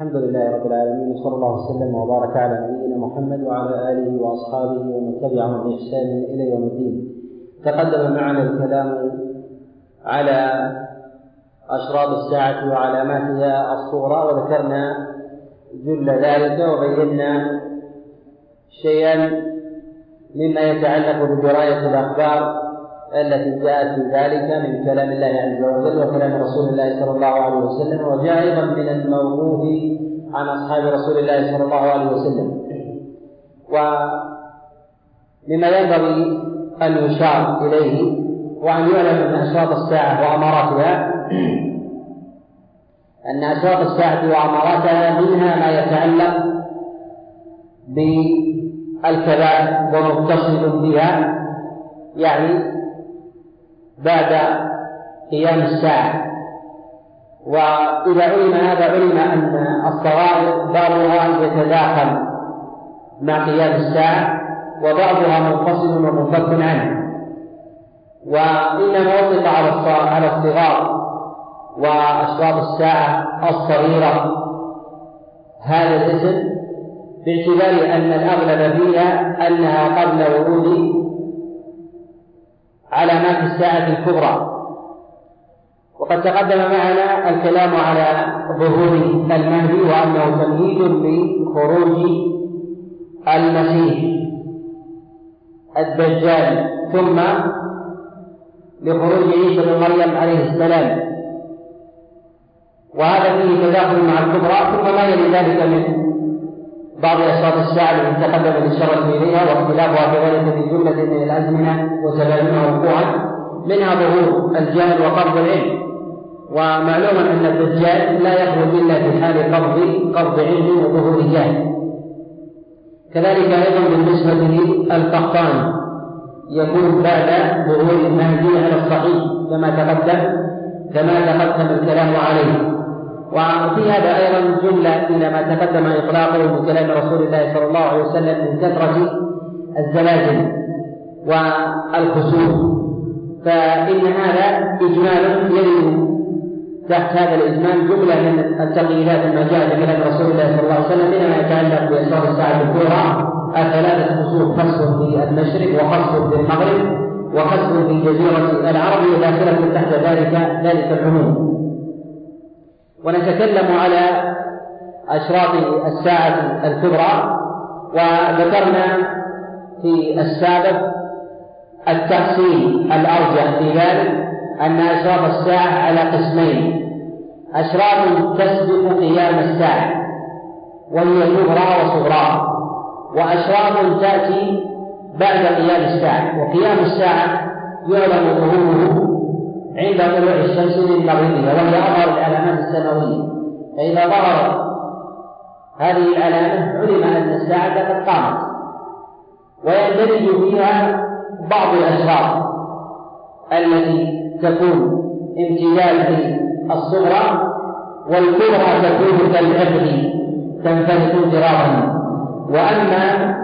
الحمد لله رب العالمين وصلى الله وسلم وبارك على نبينا محمد وعلى آله وأصحابه ومن تبعهم بإحسان إلى يوم الدين. تقدم معنا الكلام على أشراط الساعة وعلاماتها الصغرى وذكرنا جل ذلك وبينا شيئا مما يتعلق بدرايه الأخبار التي جاءت في ذلك من كلام الله عز وجل وكلام رسول الله صلى الله عليه وسلم وجاء أيضا من الموقوف عن أصحاب رسول الله صلى الله عليه وسلم. ومما ينبغي أن يشار إليه وأن يعلم أن أشراط الساعة وأماراتها أن أشراط الساعة وأماراتها منها ما يتعلق بالكبائر ومتصل بها يعني بعد قيام الساعة. وإذا علم هذا علم أن الصغائر بعضها يتداخل مع قيام الساعة وبعضها منفصل ومنفك عنه. وإنما أطلق على على الصغار وأشراط الساعة الصغيرة هذا الاسم باعتبار أن الأغلب فيها أنها قبل ورود علامات الساعة الكبرى. وقد تقدم معنا الكلام على ظهور المهدي وأنه تمهيد لخروج المسيح الدجال ثم لخروج عيسى بن مريم عليه السلام. وهذا فيه تداخل مع الكبرى ثم ما يلي ذلك من بعض أشراط الساعة التي تقدم الإشارة إليها واختلافها كذلك في جملة من الأزمنة وتباينها وقوعا منها ظهور الجهل وقبض العلم. ومعلوم أن الدجال لا يخرج إلا في حال قبض قبض علم وظهور جهل. كذلك أيضا بالنسبة للقحطاني يكون بعد ظهور المهدي على الصحيح كما تقدم كما تقدم الكلام عليه. وفي هذا أيضا جملة إلى ما تقدم إطلاقه من كلام رسول الله صلى الله عليه وسلم من كثرة الزلازل والخسوف فإن هذا إجمال يرد تحت هذا الإجمال جملة من التقييدات ما جاء في كلام رسول الله صلى الله عليه وسلم منها ما يتعلق باسرار الساعة الكبرى الثلاثة خسوف خصف في المشرق وخصف في المغرب وخصف في جزيرة العرب وداخله تحت ذلك ذلك العموم. ونتكلم على أشراط الساعة الكبرى وذكرنا في السابق التقسيم الأرجح في ذلك أن أشراط الساعة على قسمين أشراط تسبق قيام الساعة وهي كبرى وصغرى وأشراط تأتي بعد قيام الساعة وقيام الساعة يعلم ظهوره عند طلوع الشمس من مغربها وهي أظهر العلامات السماوية. فإذا ظهرت هذه العلامة علم أن الساعة قد قامت. ويندرج فيها بعض الأشراط التي تكون امتداد الصغرى والكبرى تكون كالعبد تنفلت انفرادا. وأما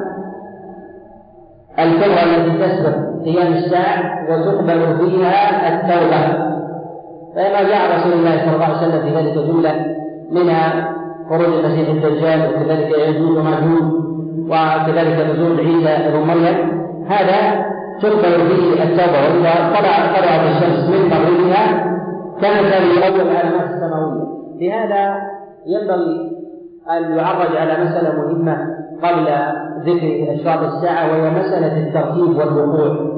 الكبرى التي تسبق قيام الساعة وتقبل فيها التوبة. فما جاء رسول الله صلى الله عليه وسلم في ذلك جملة منها خروج المسيح الدجال وكذلك يجوز وماجوج وكذلك نزول عيسى بن مريم. هذا تقبل فيه التوبة وإذا طلع طلعت الشمس من مغربها هذه أول العلامات السماوية. لهذا ينبغي أن يعرج على مسألة مهمة قبل ذكر أشراط الساعة وهي مسألة الترتيب والوقوع.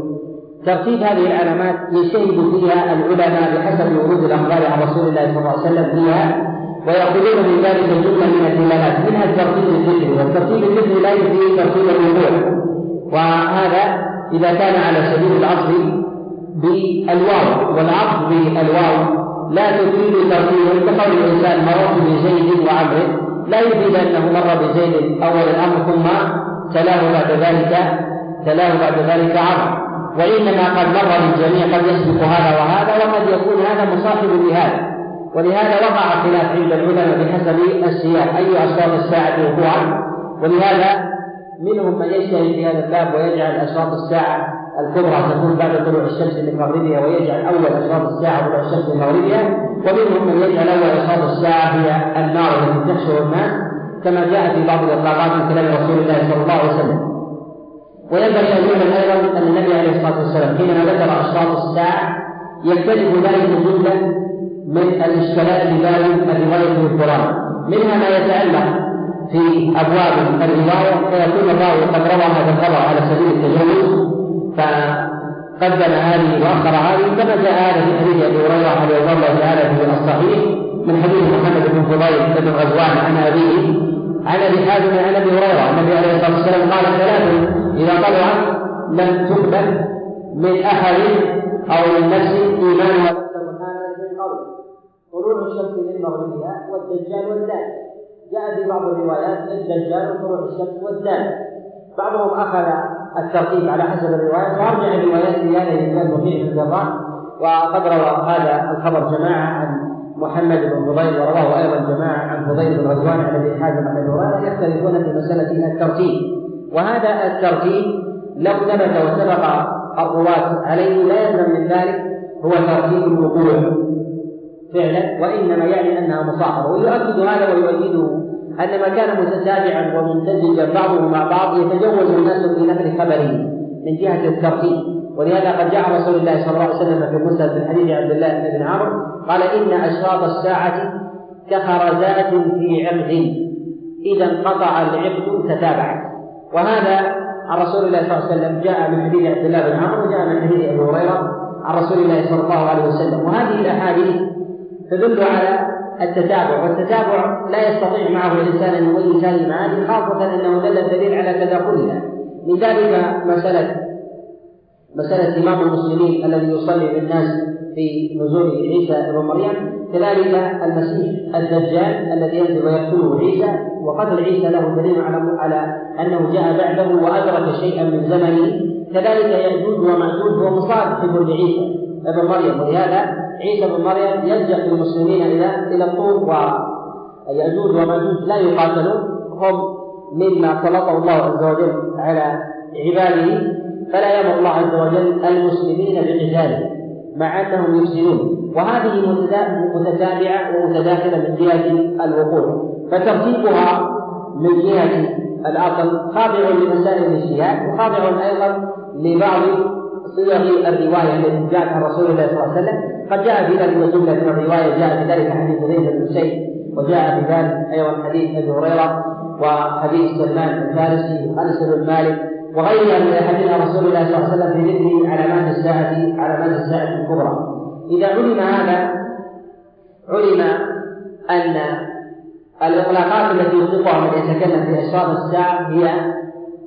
ترتيب هذه العلامات يجتهد فيها العلماء بحسب ورود الأخبار عن رسول الله صلى الله عليه وسلم فيها ويأخذون من ذلك جملة من الدلالات منها الترتيب الذكري والترتيب الذكري لا يفيد ترتيب الوقوع وهذا إذا كان على سبيل العطف بالواو والعطف بالواو لا تفيد ترتيب كقول الإنسان مررت بزيد وعمر لا يفيد أنه مر بزيد أول الأمر ثم تلاه بعد ذلك تلاه بعد ذلك عمرو وإنما قد مر بالجميع قد يسبق هذا وهذا وقد يكون هذا مصاحب لهذا. ولهذا وقع خلاف عند العلماء بحسب السياق. أي أشراط الساعة وقوعا؟ ولهذا منهم من يجتهد في هذا الباب ويجعل أشراط الساعة الكبرى تكون بعد طلوع الشمس من مغربها ويجعل أول أشراط الساعة طلوع الشمس من مغربها. ومنهم من يجعل أول أشراط الساعة هي النار التي تحشر الناس كما جاء في بعض الإطلاقات من كلام رسول الله صلى الله عليه وسلم. وينبغي أن يعلم أيضا أن النبي عليه الصلاة والسلام حينما ذكر أشراط الساعة يختلف ذلك جملة من الإشكالات في الرواية والقرآن منها ما يتعلق في أبواب الرواية فيكون الراوي قد روى هذا الخبر على سبيل التجوز فقدم هذه وأخر هذه كما جاء هذا في حديث أبي هريرة رضي الله تعالى في الصحيح من حديث محمد بن فضيل بن غزوان عن أبيه عن أبي حازم عن أبي هريرة النبي عليه الصلاة والسلام قال ثلاث إذا طلعت لم تقبل من أحد أو من نفس ايمانها تكتب هذا من قول طلوع الشمس من مغربها والدجال والدال. جاء في بعض الروايات الدجال وطلوع الشمس والدال. بعضهم أخذ الترتيب على حسب الروايات وأرجع الروايات في هذا كان وكيع بن الجراح. وقد روى هذا الخبر جماعة عن محمد بن فضيل ورواه أيضا جماعة عن فضيل بن غزوان عن أبي حازم عن أبي هريرة يختلفون في مسألة الترتيب. وهذا الترتيب لو ثبت وسبق الرواة عليه لا يلزم من ذلك هو ترتيب الوقوع فعلا وإنما يعني أنها مصاحبة. ويؤكد هذا ويؤيده أن ما كان متتابعا وممتزجا بعضه مع بعض يتجوز الناس في نقل خبره من جهة الترتيب ولهذا قد جاء رسول الله صلى الله عليه وسلم في مسند من حديث عبد الله بن عمرو قال إن أشراط الساعة كخرزات في عقد إذا انقطع العقد تتابعت. وهذا عن رسول الله صلى الله عليه وسلم جاء من حديث عبد الله بن عمرو وجاء من حديث أبي هريرة عن رسول الله صلى الله عليه وسلم. وهذه الأحاديث تدل على التتابع والتتابع لا يستطيع معه الإنسان أن يميز هذه المعاني خاصة أنه دل الدليل على تداخلها من ذلك مسألة مسألة إمام المسلمين الذي يصلي بالناس في نزول عيسى بن مريم كذلك المسيح الدجال الذي ينزل ويقتله عيسى وقتل عيسى له دليل على على أنه جاء بعده وأدرك شيئا من زمنه. كذلك ياجوج وماجوج هو مصاحب لعيسى ابن مريم. ولهذا عيسى بن مريم يلجأ بالمسلمين إلى إلى الطور وياجوج وماجوج لا يقاتلون. هم مما سلطه الله عز وجل على عباده. فلا يأمر الله عز وجل المسلمين بقتاله مع أنهم يفسدون. وهذه متتابعة ومتداخلة من جهة الوقوع. فترتيبها من جهة الأصل خاضع لمسائل الاجتهاد وخاضع أيضا لبعض صيغ الرواية التي جاءت عن رسول الله صلى الله عليه وسلم قد جاء في ذلك جملة من الرواية جاء في ذلك حديث زيد بن سيد وجاء في ذلك أيضا حديث أبي هريرة وحديث سلمان الفارسي وانس بن مالك وغيرها من احاديث رسول الله صلى الله عليه وسلم في ذكر علامات الساعة علامات الساعة الكبرى. إذا علم هذا علم أن الإطلاقات التي يطلقها من يتكلم في أشراط الساعة هي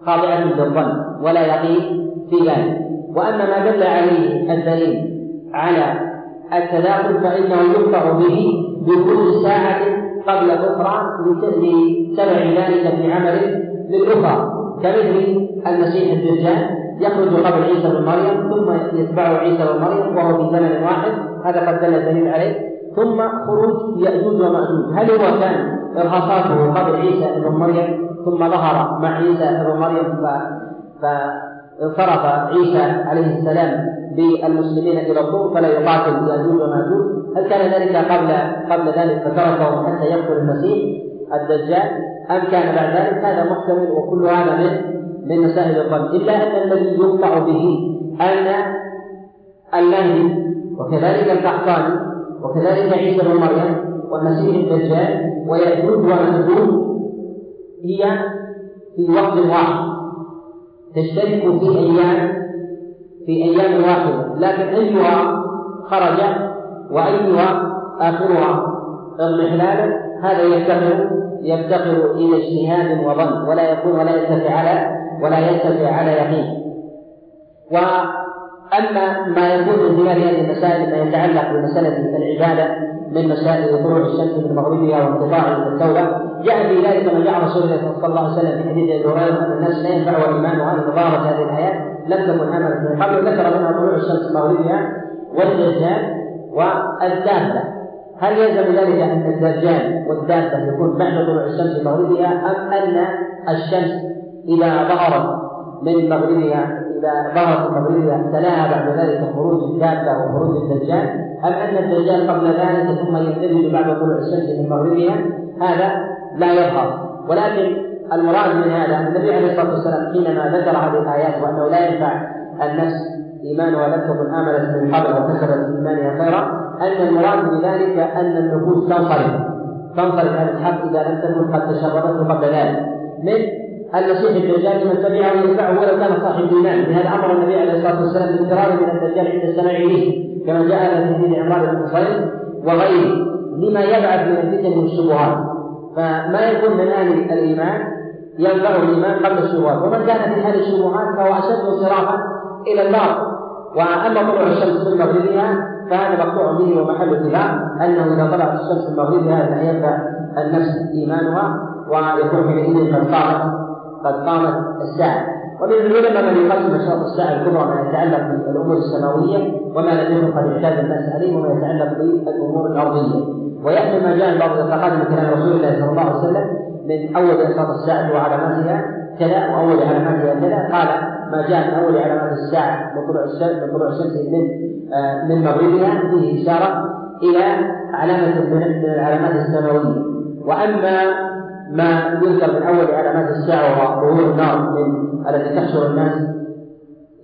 خاضعة للظن ولا يقين في ذلك. وأما ما دل عليه الدليل على التداخل فإنه يقطع به بكل ساعة قبل الأخرى لتبع ذلك في عمل للأخرى كمثل المسيح الدجال يخرج قبل عيسى بن مريم ثم يتبعه عيسى بن مريم وهو في زمن واحد هذا قد دل الدليل عليه. ثم خروج يأجوج ومأجوج. هل هو كان إرهاصاته قبل عيسى بن مريم؟ ثم ظهر مع عيسى بن مريم ف... فانصرف عيسى عليه السلام بالمسلمين إلى الطور فلا يقاتل يأجوج ومأجوج. هل كان ذلك قبل قبل ذلك؟ فتركهم حتى يقتل المسيح الدجال. أم كان بعد ذلك؟ هذا محتمل وكل هذا من من مسائل الظن. إلا أن الذي يقطع به أن المهدي وكذلك القحطاني وكذلك عيسى بن مريم والمسيح الدجال ويأجوج ومأجوج هي في وقت واحد. تشترك في أيام في أيام واحدة. لكن أيها خرج وأيها آخرها. اضمحلالا هذا يفتقر يفتقر إلى اجتهاد وظن ولا يكون ولا يتفق على ولا يتفق على يقين. وأما ما يكون من خلال هذه المسائل ما يتعلق بمسألة العبادة من مسائل طلوع الشمس من مغربها وانقطاع التوبة جاء في ذلك ما جاء رسول الله صلى الله عليه وسلم في حديث أبي هريرة أن الناس لا ينفع ايمانها ان ظهرت هذه الايات لم تكن عملا من قبل ذكر منها طلوع الشمس مغربها والدجال والدابة. هل يلزم ذلك أن الدجال والدابة يكون بعد طلوع الشمس مغربها أم أن الشمس إذا ظهرت من مغربها إذا ظهرت من مغربها تلاها بعد ذلك خروج الدابة وخروج الدجال؟ أم أن الدجال قبل ذلك ثم يندرج بعد طلوع الشمس من مغربها؟ هذا لا يظهر. ولكن المراد من هذا أن النبي عليه الصلاة والسلام حينما ذكر هذه الآيات وأنه لا ينفع النفس إيمانها لم تكن آمنت من قبل وكسبت إيمانها خيرا أن المراد بذلك أن النفوس تنصرف تنصرف عن الحق إذا لم تكن قد تشربته قبل ذلك. من المسيح الدجال لمن تبعه ينفعه ولو كان صاحب ايمان لهذا أمر النبي عليه الصلاة والسلام بالاقتراب من الدجال عند السماع به كما جاء في حديث عمران بن حصين وغيره لما يبعث من الفتن والشبهات. فما يكون من أهل الإيمان ينفعه الإيمان قبل الشبهات. ومن كان في هذه الشبهات فهو أشد انصرافا إلى النار. وأما طلوع الشمس من مغربها فهذا مقطوع به ومحل اتفاق أنه إذا طلعت الشمس فان ينفع النفس إيمانها ويكون حينئذ قد قامت قد قامت الساعة. ومن العلماء من يقسم أشراط الساعة الكبرى ما يتعلق بالأمور السماوية وما يكن قد اعتاد الناس عليه وما يتعلق بالأمور الأرضية. ويحمل ما جاء بعض الإطلاقات من كلام رسول الله صلى الله عليه وسلم من أول أشراط الساعة وعلاماتها كذا وأول علاماتها كذا. قال ما جاء من أول علامات الساعة من طلوع الشمس من طلوع الشمس من من مغربها فيه إشارة إلى علامة من العلامات السماوية. وأما ما يذكر من اول علامات الساعة وظهور النار من التي تحشر الناس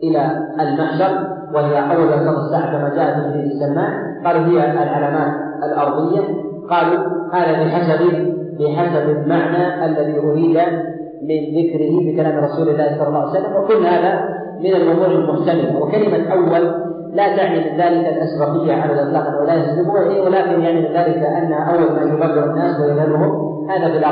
إلى المحشر وهي أول اسباب الساعة كما جاء في حديث سلمان قالوا هي العلامات الأرضية. قالوا هذا بحسب بحسب المعنى الذي أريد من ذكره بكلام رسول الله صلى الله عليه وسلم. وكل هذا من الأمور المحتملة. وكلمة أول لا تعني من ذلك الاسبقيه على الاطلاق انه لا ولكن يعني من ذلك أن أول ما يبلغ الناس ويذهبهم هذا في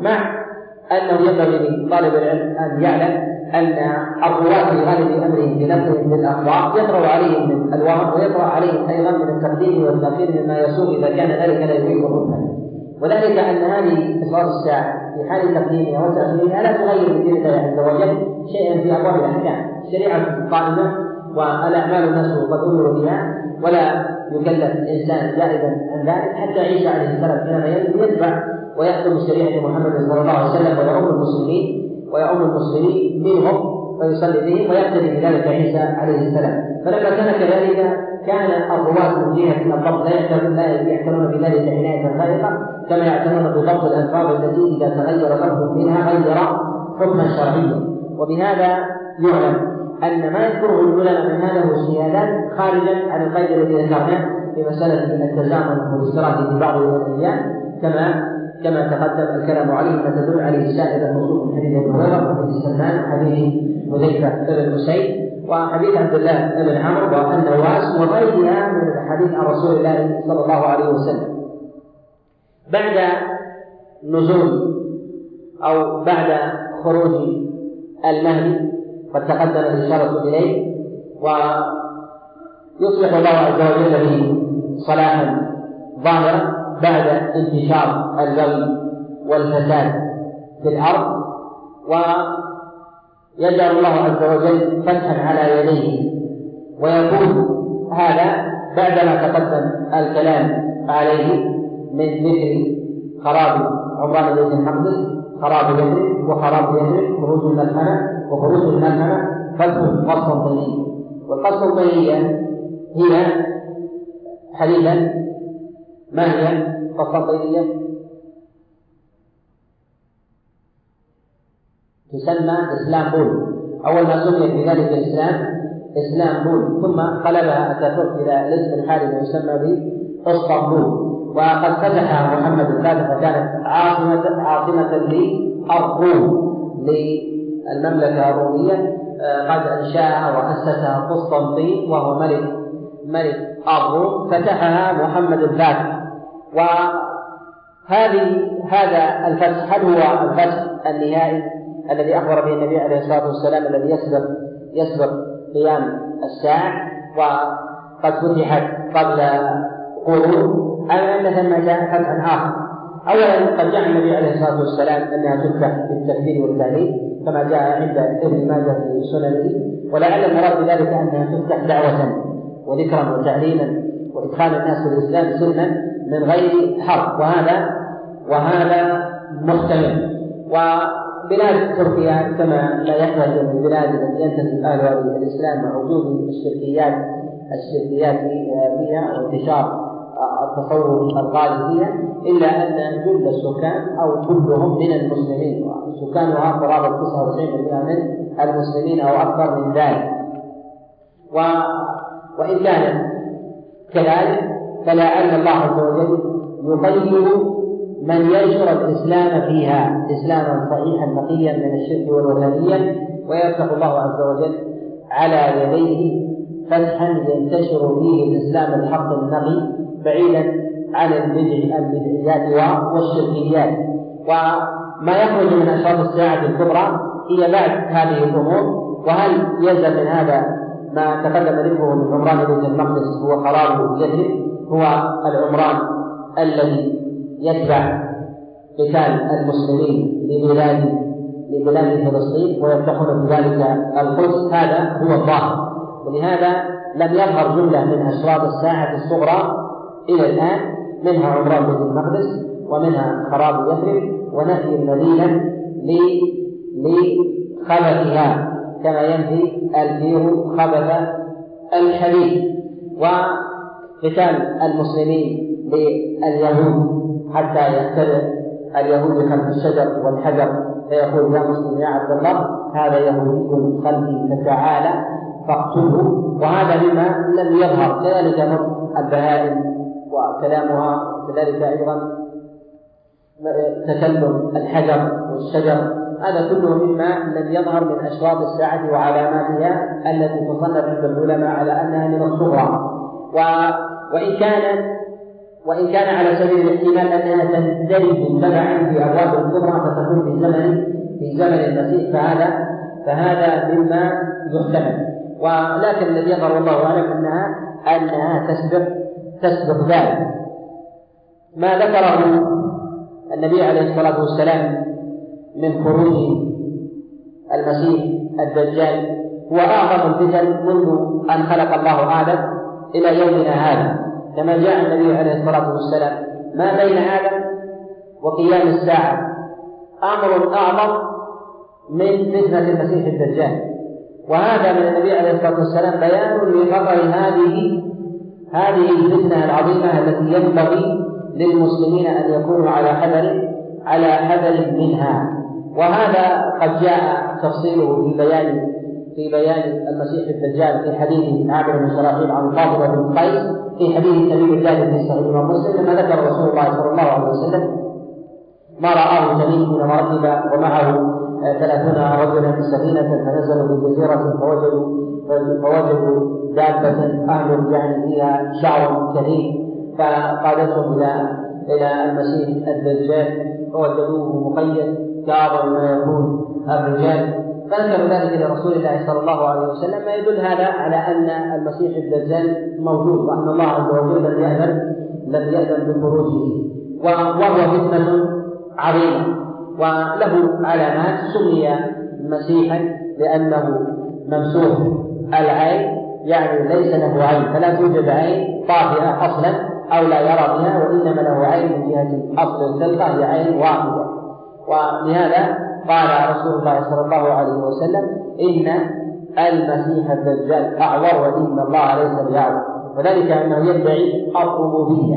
مع أنه ينبغي لطالب العلم أن يعلم أن الرواة في غالب أمرهم بنقلهم للأخبار يطرأ عليهم من الوهم ويطرأ عليهم أيضا من التقديم والتأخير مما يسوء إذا كان ذلك لا يفيد الرتبة وذلك أن هذه إصرار الساعة في حال تقديمها وتأخيرها لا تغير من الله عز وجل شيئا في أبواب الأحكام. الشريعة قائمة والأعمال الناس قد أمروا بها ولا يكلف إنسان زائدا عن ذلك حتى عيسى عليه السلام حينما يتبع ويخدم شريعة محمد صلى الله عليه وسلم ويؤم المسلمين ويؤم المسلمين منهم ويصلي بهم ويقتدي بذلك عيسى عليه السلام. فلما كان كذلك كان الرواة من جهة الضبط لا يعتنون بذلك عناية فائقة كما يعتنون بضبط الألفاظ التي إذا تغير لفظ منها غير حكما شرعيا وبهذا يعلم. أن ما يذكره العلماء من هذا هو اجتهادات خارجا عن القيد الذي ذكرناه في مسألة التزامن والاشتراك في بعض الأيام كما كما تقدم الكلام عليه ما تدل عليه سائر النصوص من حديث أبي هريرة وحديث سلمان وحديث حذيفة بن حسين وحديث عبد الله بن عمرو والنواس وغيرها من الحديث عن رسول الله صلى الله عليه وسلم. بعد نزول أو بعد خروج المهدي قد تقدم الإشارة إليه ويصبح الله عز وجل به صلاحا ظاهرا بعد انتشار البغي والفساد في الأرض ويجعل الله عز وجل فتحا على يديه ويكون هذا بعدما تقدم الكلام عليه من ذكر خراب عمران بيت المقدس خراب يثرب وخراب يثرب خروج الملحمة وخروج الملحمة فتح قسطنطينية والقسطنطينية هي حديثا ما هي القسطنطينية؟ تسمى إسلامبول أول ما سميت بذلك الإسلام إسلامبول ثم قلبها أتاتورك إلى الاسم الحالي ما يسمى بإسطنبول وقد فتح محمد الفاتح وكانت عاصمة عاصمة للروم للمملكة الرومية آه، قد أنشأها وأسسها قسطنطين وهو ملك ملك الروم فتحها محمد الفاتح. وهذه هذا الفتح هل هو الفتح النهائي الذي أخبر به النبي عليه الصلاة والسلام الذي يسبق يسبق قيام الساعة؟ وقد فتحت قبل قرون. أم أن ثم جاء فتح آخر؟ أولا قد جاء النبي عليه الصلاة والسلام أنها تفتح بالتكبير والتهليل كما جاء عند ابن ماجه في سننه ولعل المراد بذلك أنها تفتح دعوة وذكرا وتعليما وإدخال الناس في الإسلام سلما من غير حرب. وهذا وهذا محتمل وبلاد تركيا كما لا يحتاج من البلاد التي ينتسب اهلها الإسلام مع وجود الشركيات الشركيات فيها وانتشار التصور الغالب فيها إلا أن جل السكان أو كلهم من المسلمين. سكانها قرابة 99% من المسلمين أو أكثر من ذلك. و وإن كان كذلك فلعل الله عز وجل يطيب من ينشر الإسلام فيها إسلاما صحيحا نقيا من الشرك والوثنية ويفتح الله عز وجل على يديه فتحا ينتشر فيه الإسلام الحق النقي بعيدا عن البدع البدعيات والشركيات. وما يخرج من أشراط الساعة الكبرى هي بعد هذه الأمور. وهل يلزم من هذا ما تقدم ذكره من عمران بيت المقدس هو خراب يثرب هو العمران الذي يتبع قتال المسلمين لبلاد لبلاد فلسطين ويفتحون بذلك القدس. هذا هو الظاهر. ولهذا لم يظهر جملة من أشراط الساعة الصغرى إلى الآن منها عمران بيت المقدس ومنها خراب يثرب ونفي المدينة لخبثها كما ينفي الكير خبث الحديد. وقتال المسلمين لليهود حتى يختلف اليهود خلف الشجر والحجر فيقول يا مسلم يا عبد الله هذا يهودي خلفي فتعالى فاقتله وهذا مما لم يظهر كذلك نطق البهائم وكلامها كذلك أيضا تكلم الحجر والشجر هذا كله مما لم يظهر من اشراط الساعة وعلاماتها التي تصنف عند العلماء على أنها من الصغرى. و... وإن كان وإن كان على سبيل الاحتمال أنها تندرج تبعا في أبواب الكبرى فتكون في زمن في زمن المسيح فهذا فهذا مما يحتمل. ولكن الذي يظهر والله أعلم أنها أنها تسبق تسبق ذلك. ما ذكره النبي عليه الصلاة والسلام من خروج المسيح الدجال هو اعظم الفتن منذ أن خلق الله آدم إلى يومنا هذا. كما جاء النبي عليه الصلاة والسلام ما بين آدم وقيام الساعة؟ أمر أعظم من فتنة المسيح الدجال. وهذا من النبي عليه الصلاة والسلام بيان لخطر هذه هذه الفتنة العظيمة التي ينبغي للمسلمين أن يكونوا على حذر على حذر منها. وهذا قد جاء تفصيله في بيان في بيان المسيح الدجال في حديث عامر بن شراحيل عن فاطمة بن قيس في حديث سبيل الله في صحيح مسلم لما ذكر رسول الله صلى الله عليه وسلم ما رآه تميم حينما ركب ومعه ثلاثون رجلا في سفينة فنزلوا في جزيرة فوجدوا فوجدوا دابة أهل يعني فيها شعر كثير فقادتهم إلى إلى المسيح الدجال. فوجدوه مقيد كأعظم ما يكون الرجال. فذكروا ذلك لرسول الله صلى الله عليه وسلم. ما يدل هذا على أن المسيح الدجال موجود وأن الله عز وجل لم يأذن لم يأذن بخروجه. وهو فتنة عظيمة. وله علامات سمي مسيحا لأنه ممسوح. العين يعني ليس له عين فلا توجد عين طافئة أصلا أو لا يرى بها وإنما له عين من جهة أصل الخلقة هي عين واحدة. ولهذا قال رسول الله صلى الله عليه وسلم إن المسيح الدجال أعور وإن الله ليس بأعور وذلك أنه يدعي الربوبية.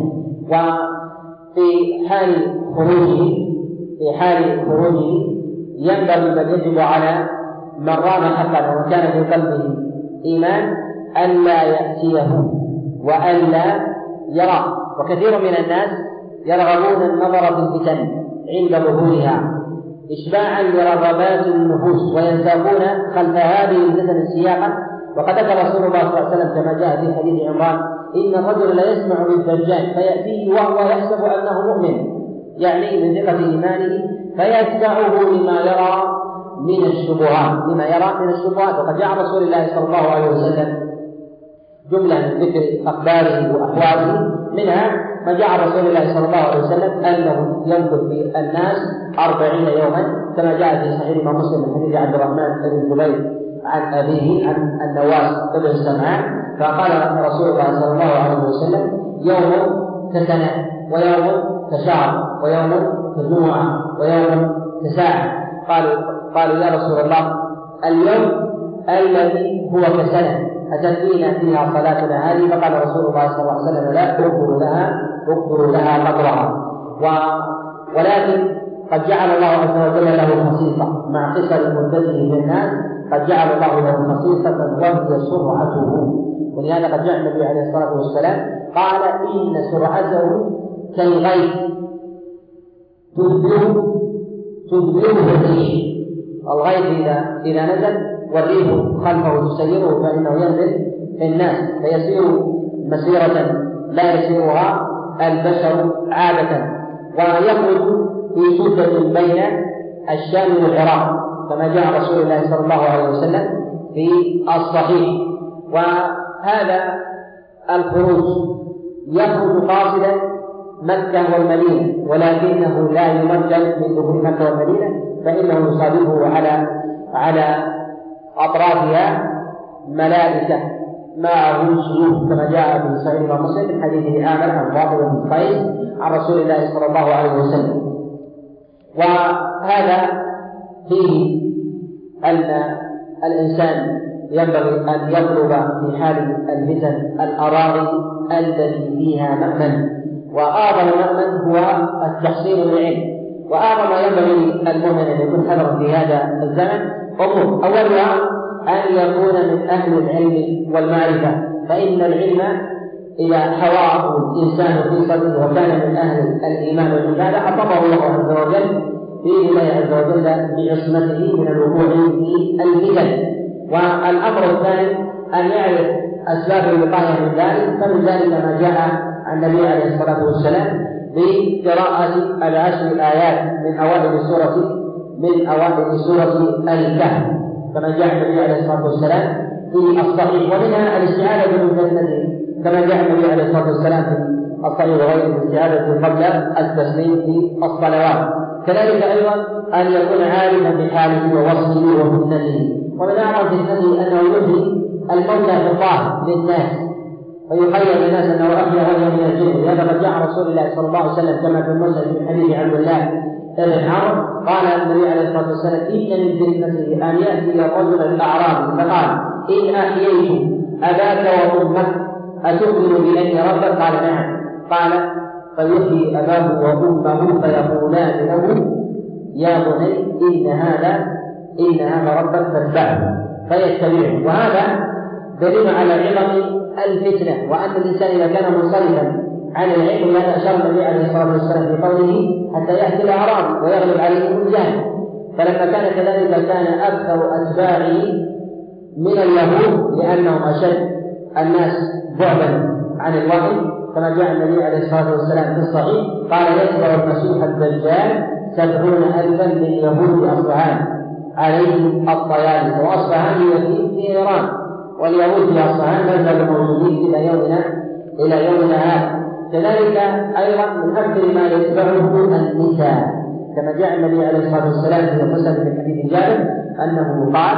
وفي حال خروجه في حال خروجه ينبغي بل يجب على من رام حقا وكان في قلبه إيمان ألا يأتيه وألا يرى. وكثير من الناس يرغبون النظر في الفتن عند ظهورها إشباعا لرغبات النفوس وينساقون خلف هذه الفتن سياقا وقد ذكر رسول الله صلى الله عليه وسلم كما جاء في حديث عمران إن الرجل لا يسمع بالدجال فيأتيه وهو يحسب أنه مؤمن. يعني من ثقة إيمانه فيتبعه لما يرى من الشبهات لما يرى من الشبهات. وقد جاء رسول الله صلى الله عليه وسلم جملة من ذكر أخباره وأحواله. منها ما جاء رسول الله صلى الله عليه وسلم أنه يمكث في الناس أربعين يوما كما جاء في صحيح الإمام مسلم من حديث عبد الرحمن بن جبير عن أبيه عن النواس بن سمعان فقال رسول الله صلى الله عليه وسلم يوم كسنة ويوم كشهر ويوم كجمعة ويوم كساعة قالوا قالوا يا رسول الله اليوم الذي هو كسنة أتكفينا فيها صلاتنا هذه؟ فقال رسول الله صلى الله عليه وسلم لا اغفر لها اغفر لها قدرها. ولكن قد جعل الله عز وجل له خصيصة. مع قصر مدته في الناس قد جعل الله له خصيصة وهي سرعته. ولهذا قد جاء النبي عليه الصلاة والسلام قال إن سرعته كالغيث. تدبره تدبره الريح الغيث إذا إذا نزل والريح خلفه تسيره فإنه ينزل في الناس فيسير مسيرة لا يسيرها البشر عادة. ويخرج في سدة بين الشام والعراق كما جاء رسول الله صلى الله عليه وسلم في الصحيح. وهذا الخروج يخرج قاصدا مكة والمدينة ولكنه لا يمجد من دخول مكة والمدينة فإنه يصادفه على على أطرافها ملائكة معه سيوف كما جاء في صحيح مسلم من حديث آمر عن فاطمة بن قيس عن رسول الله صلى الله عليه وسلم. وهذا فيه أن الإنسان ينبغي أن يطلب في حال الفتن الأراضي التي فيها مأمن. وأعظم مأمن هو التحصيل بالعلم وأعظم ما ينبغي المؤمن أن يكون حذرا في هذا الزمن. أمور أولها أن يكون من أهل العلم والمعرفة. فإن العلم إذا حواه الإنسان في صدره وكان من أهل الإيمان والعبادة أعطاه الله عز وجل بإذن الله عز وجل بعصمته من الوقوع في الفتن. والأمر الثاني أن يعرف أسباب الوقاية من ذلك. فمن ذلك ما جاء النبي عليه الصلاة والسلام بقراءة العشر الآيات من أوائل سورة من أوائل سورة الكهف. كما جاء النبي عليه الصلاة والسلام في الصحيح ومنها الاستعاذة فتنته كما جاء النبي عليه الصلاة والسلام في الصحيح وغيره الاستعاذة قبل التسليم في الصلوات. كذلك أيضا أن يكون عالما بحاله ووصفه وفتنته ومن أعظم فتنته أنه يلهي المولى في للناس. ويخيل الناس أنه احيا وجه من الجن لهذا قد جاء رسول الله صلى الله عليه وسلم كما في المسلم من حديث عبد الله بن عمرو قال النبي عليه الصلاة والسلام إن من فتنته أن يأتي الرجل الاعرابي فقال إن أحييت أباك وأمك أتؤمن باني ربك؟ قال نعم. قال فيحيي أباه وأمه فيقولان له يا بني إن هذا إن هذا ربك فاتبعه. فيتبعه. وهذا دليل على عظم الفتنة وأن الإنسان إذا كان منصرفا عن العلم لهذا أشار النبي عليه الصلاة والسلام في قوله حتى يأتي الأعراب ويغلب عليهم الجهل. فلما كان كذلك كان أكثر أتباعه من اليهود لأنهم أشد الناس بعدا عن الوحي كما جاء النبي عليه الصلاة والسلام في الصحيح قال يتبع المسيح الدجال سبعون ألفا من يهود عليهم الطيالس وأصبهان هي في إيران. واليهود في أصفهان ما زالوا موجودين إلى يومنا إلى يومنا هذا. كذلك أيضا من أكثر ما يتبعه النساء كما جاء النبي عليه الصلاة والسلام في مسلم من حديث جابر أنه قال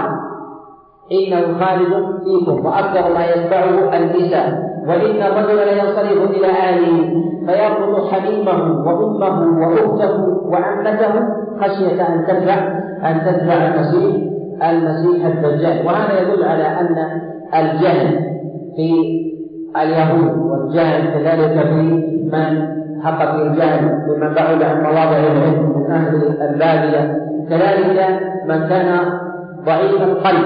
إنه خالد فيكم وأكثر ما يتبعه النساء وإن الرجل لينصرف إلى أهله فيربط حميمه وأمه وأخته وعمته خشية أن تتبع أن تتبع المسيح المسيح الدجال. وهذا يدل على أن الجهل في اليهود والجهل كذلك في من حق في الجهل ممن بعد عن مواضع العلم من أهل البادية. كذلك من كان ضعيف القلب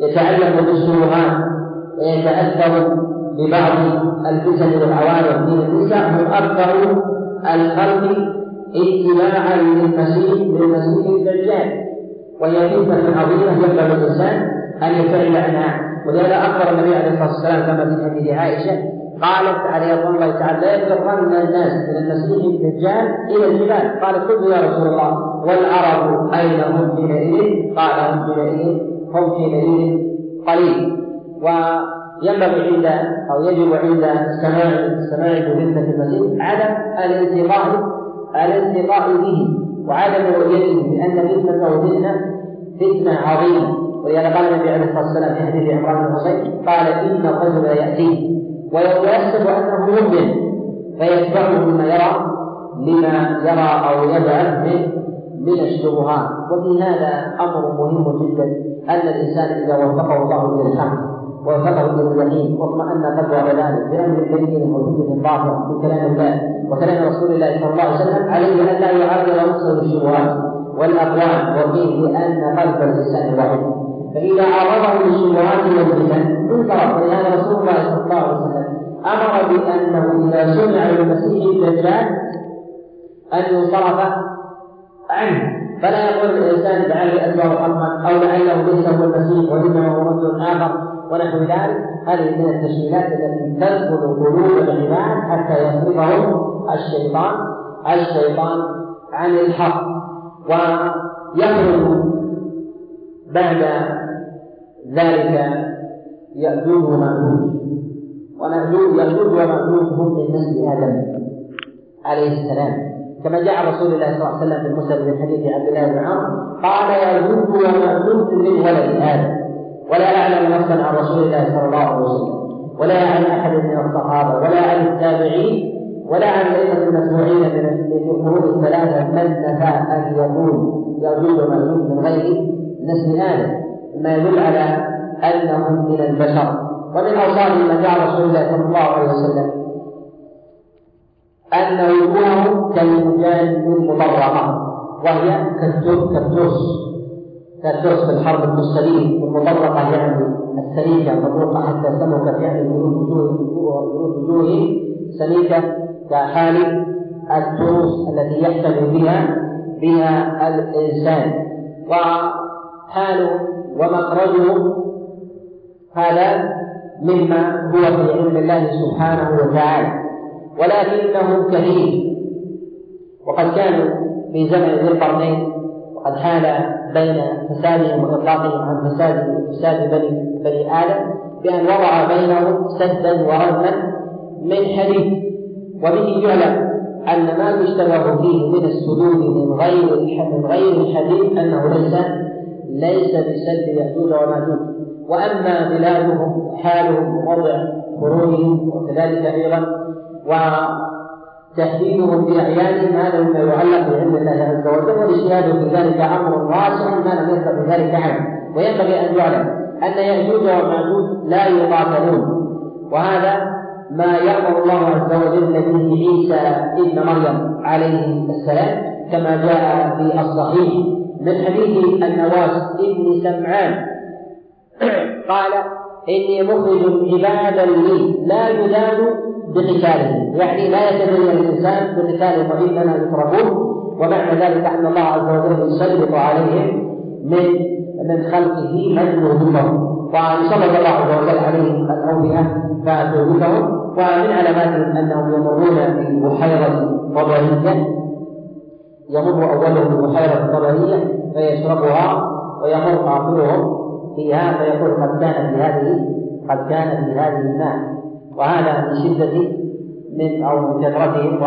يتعلم بالشبهات ويتأثر ببعض الفتن والعوارض من النساء هم أكثر الخلق اتباعا للمسيح للمسيح الدجال. وهي فتنة عظيمة ينبغي الإنسان أن يبتعد عنها ولهذا أخبر النبي عليه الصلاة والسلام كما في حديث عائشة قالت عليه رضوان الله تعالى لا يفرن الناس من المسيح الدجال إلى الجبال. قالت قلت يا رسول الله. والعرب أين هم حينئذ؟ قال هم حينئذ هم حينئذ قليل. وينبغي عند أو يجب عند سماع سماع بفتنة المسيح عدم الانتقاء الانتقاء به وعدم رؤيته لأن فتنته فتنة فتنة عظيمة. ولهذا قال النبي عليه الصلاة والسلام في حديث عمران بن حسين قال إن الرجل يأتيه ويحسب أنه مؤمن فيتبعه مما يرى لما يرى أو يجعل من من الشبهات. وفي هذا أمر مهم جدا أن الإنسان إذا وفقه الله إلى الحق وفقه إلى اليقين واطمأن على ذلك بأمر بين وحجه ظاهره من كلام الله وكلام رسول الله صلى الله عليه وسلم عليه أن لا يعرض نفسه للشبهات والأقوال وقيل لأن قلب الإنسان واحد. فإذا عرضه للشبهات والفتن انصرف. ولهذا رسول الله صلى الله عليه وسلم أمر بأنه إذا سمع بالمسيح الدجال أن ينصرف عنه. فلا يقول الإنسان لعلي اتبع محمد أو لعله ليس هو المسيح وانما هو رجل آخر ونحو ذلك. هذه من التشكيلات التي تدخل قلوب العباد حتى يصرفهم الشيطان الشيطان عن الحق. ويخرج بعد ذلك يأجوج ومأجوج. ومأجوج يأجوج ومأجوج هم من نسل آدم عليه السلام. كما جاء رسول الله صلى الله عليه وسلم في المسلم من حديث عبد الله بن عمرو قال يأجوج ومأجوج من ولد آدم ولا أعلم نصا عن رسول الله صلى الله عليه وسلم. ولا عن أحد من الصحابة ولا عن التابعين ولا عن الأئمة المتبوعين من القرون الثلاثة. من نفى أن يكون يأجوج ومأجوج من غير نسل آدم. ما يدل على أنهم من البشر. ومن أوصافهم ما جاء رسول الله صلى الله عليه وسلم. أن وجوههم كالمجان المطرقة. وهي كالترس كالترس في الحرب المستديم المطرقة يعني السميكة المطروقة حتى سمكت يعني جلود وجوه وجوههم سميكة كحال التروس التي يحتمل بها بها الإنسان. وحال ومخرجه هذا مما هو في علم الله سبحانه وتعالى. ولكنهم كثير. وقد كانوا في زمن ذي القرنين. وقد حال بين فسادهم وإطلاقهم عن فساد فساد بني بني آدم بأن وضع بينهم سدا ورما من حديد وبه يعلم أن ما يشتبه فيه من السدود من غير من غير الحديد أنه ليس ليس بسد ياجوج وماجوج وأما بلادهم حالهم ووضع فروعهم وكذلك أيضا وتحديدهم بأعيانهم هذا مما يعلق بعلم الله عز وجل والاجتهاد في ذلك أمر واسع ما لم في ذلك عنه وينبغي أن يعلم أن يأجوج ومأجوج لا يقاتلون. وهذا ما يأمر الله عز وجل به عيسى ابن مريم عليه السلام كما جاء في الصحيح. من حديث النواس ابن سمعان. قال إني مخرج عبادا لي لا يزال بقتاله. يعني لا يتدين الإنسان بقتال وإنما يتركون ومعنى ذلك أن الله عز وجل يسلط عليهم من من خلقه من يهلكهم ويسلط الله عز وجل عليهم الأوبئة فتهلكهم ومن علاماتهم أنهم يمرون ببحيرة طبرية. يمر أولهم ببحيرة طبرية. فيشربها ويمر آخرهم فيها فيقول قد كان في هذه قد كان في هذه الماء. وهذا من شدة من أو من كثرتهم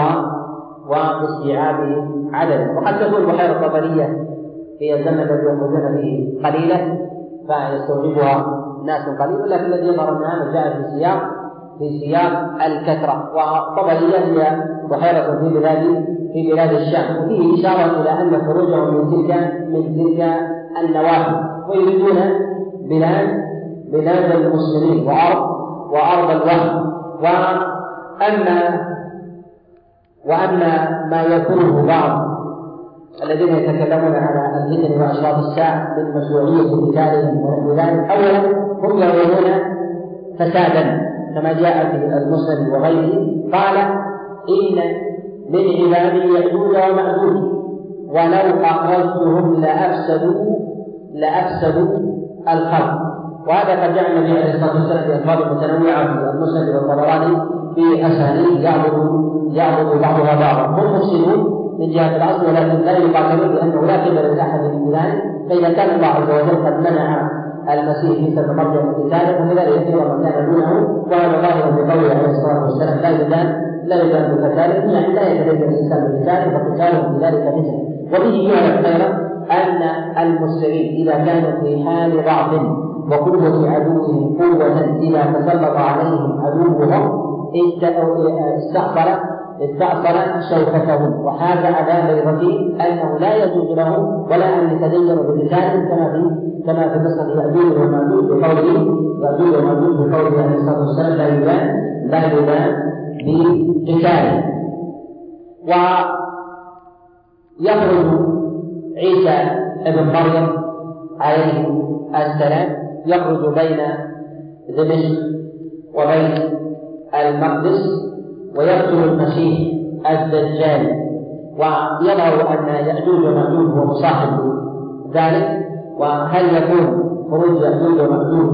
واستيعابهم عددا وقد تكون بحيرة طبرية في الزمن الذي يخرجون فيه قليلة فيستوعبها ناس قليل. ولكن الذي يظهر الآن جاء في سياق في سياق الكثرة. وطبرية هي بحيرة في بلاد في بلاد الشام. وفيه إشارة إلى أن خروجهم من تلك من تلك النواحي. ويريدون بلاد بلاد المسلمين وأرض وأرض الوهم. وأما وأما ما يكونه بعض الذين يتكلمون على الفتن وأشراط الساعة من مشروعية قتالهم ونحو ذلك أولا هم يرون فسادا كما جاء في المسلم وغيره. قال إن من عبادي يأجوج ومأجوج ولو أخرجتهم لأفسدوا لأفسدوا الخلق. وهذا قد جاء النبي عليه الصلاة والسلام في ألفاظ متنوعة في المسند والطبراني في أسانيد يعبد يعبد بعضها بعضا. هم مفسدون من جهة الاصل ولكن لا يقاتلون لأنه لا قبل لاحد من ذلك فإذا كان الله عز وجل قد منع المسيح بن مريم قتاله فلذلك يكثر ما كان دونه. وهذا ظاهر في قوله عليه الصلاة والسلام لا يدان لا يدان بقتاله يعني لا يتدين الإنسان بقتاله فقتاله بذلك فتنه وبه يعلم أيضا أن المسلمين إذا كانوا في حال ضعف وقوة عدوهم قوة إذا تسلط عليهم عدوهم استأصل استأصل شوكتهم. وحاز على بيضته أنه لا يجوز لهم ولا أن يتدينوا بقتال كما في كما في قصة يأجوج ومأجوج بقوله يأجوج ومأجوج بقوله عليه الصلاة والسلام لا يبان لا يبان بقتاله ويخرج عيسى ابن مريم عليه السلام يخرج بين دمشق وبين المقدس ويقتل المسيح الدجال. ويظهر أن يأجوج ومأجوج هو مصاحب ذلك. وهل يكون خروج يأجوج ومأجوج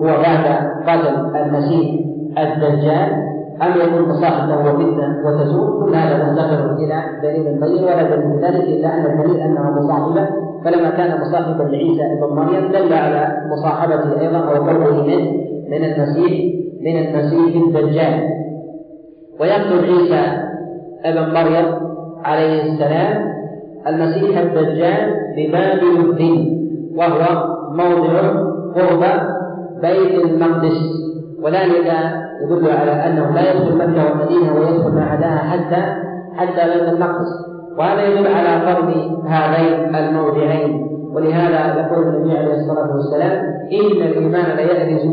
هو بعد قتل المسيح الدجال؟ أم يكون مصاحب له وتزول كل هذا نفتقر إلى دليل بين ولا دليل ذلك إلا أن الدليل أنه مصاحبة. فلما كان مصاحبا لعيسى ابن مريم دل على مصاحبته أيضا أو قوله من من المسيح من المسيح الدجال. ويقتل عيسى ابن مريم عليه السلام المسيح الدجال بباب الدين وهو موضع قرب بيت المقدس. وذلك يدل على أنه لا يدخل مكة والمدينة ويدخل ما عداها حتى حتى بيت المقدس. وهذا يدل على قرب هذين الموضعين. ولهذا يقول النبي عليه الصلاة والسلام إن الإيمان ليأرز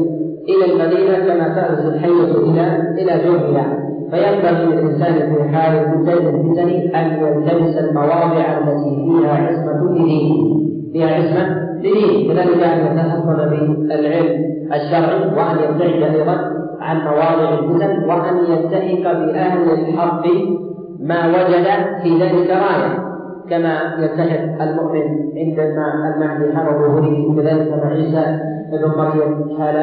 إلى المدينة كما تأرز الحية إلى إلى جوفها فينبغي للإنسان في حال الفتن أن يلتمس المواضع التي فيها عصمة لدينه فيها عصمة لدينه كذلك أن يتحصن بالعلم الشرعي وأن يبتعد أيضا عن مواضع الفتن وأن يلتحق بأهل الحق ما وجد في ذلك راية كما يلتحق المؤمن عندما المهدي حال ظهوره كذلك مع عيسى ابن مريم حال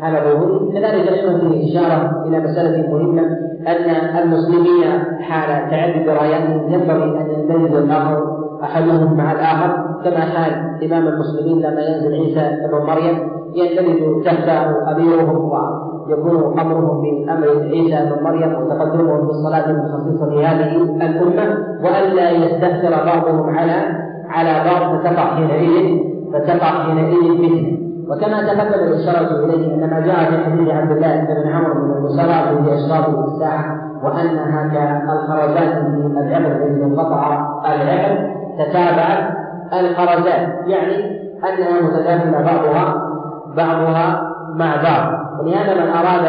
حال ظهوره كذلك أيضا فيه إشارة إلى مسألة مهمة أن المسلمين حال تعدد راياتهم ينبغي أن يندمج الآخر أحدهم مع الآخر كما حال إمام المسلمين لما ينزل عيسى ابن مريم يندمج تحته اميرهم ويكون أمرهم بامر عيسى بن مريم وتقدمهم بالصلاه المخصصة لهذه الأمة والا يستاثر بعضهم على على بعض فتقع حينئذ فتقع حينئذ فتنة. وكما تقدم الإشارة إليه أن ما جاء في حديث عبد الله بن عمرو بن المسارعة في أشراط الساعة وأنها كالخرجات في العبر إذ انقطع العبر تتابعت الخرجات يعني أنها متداخلة بعضها بعضها مع بعض. ولهذا من أراد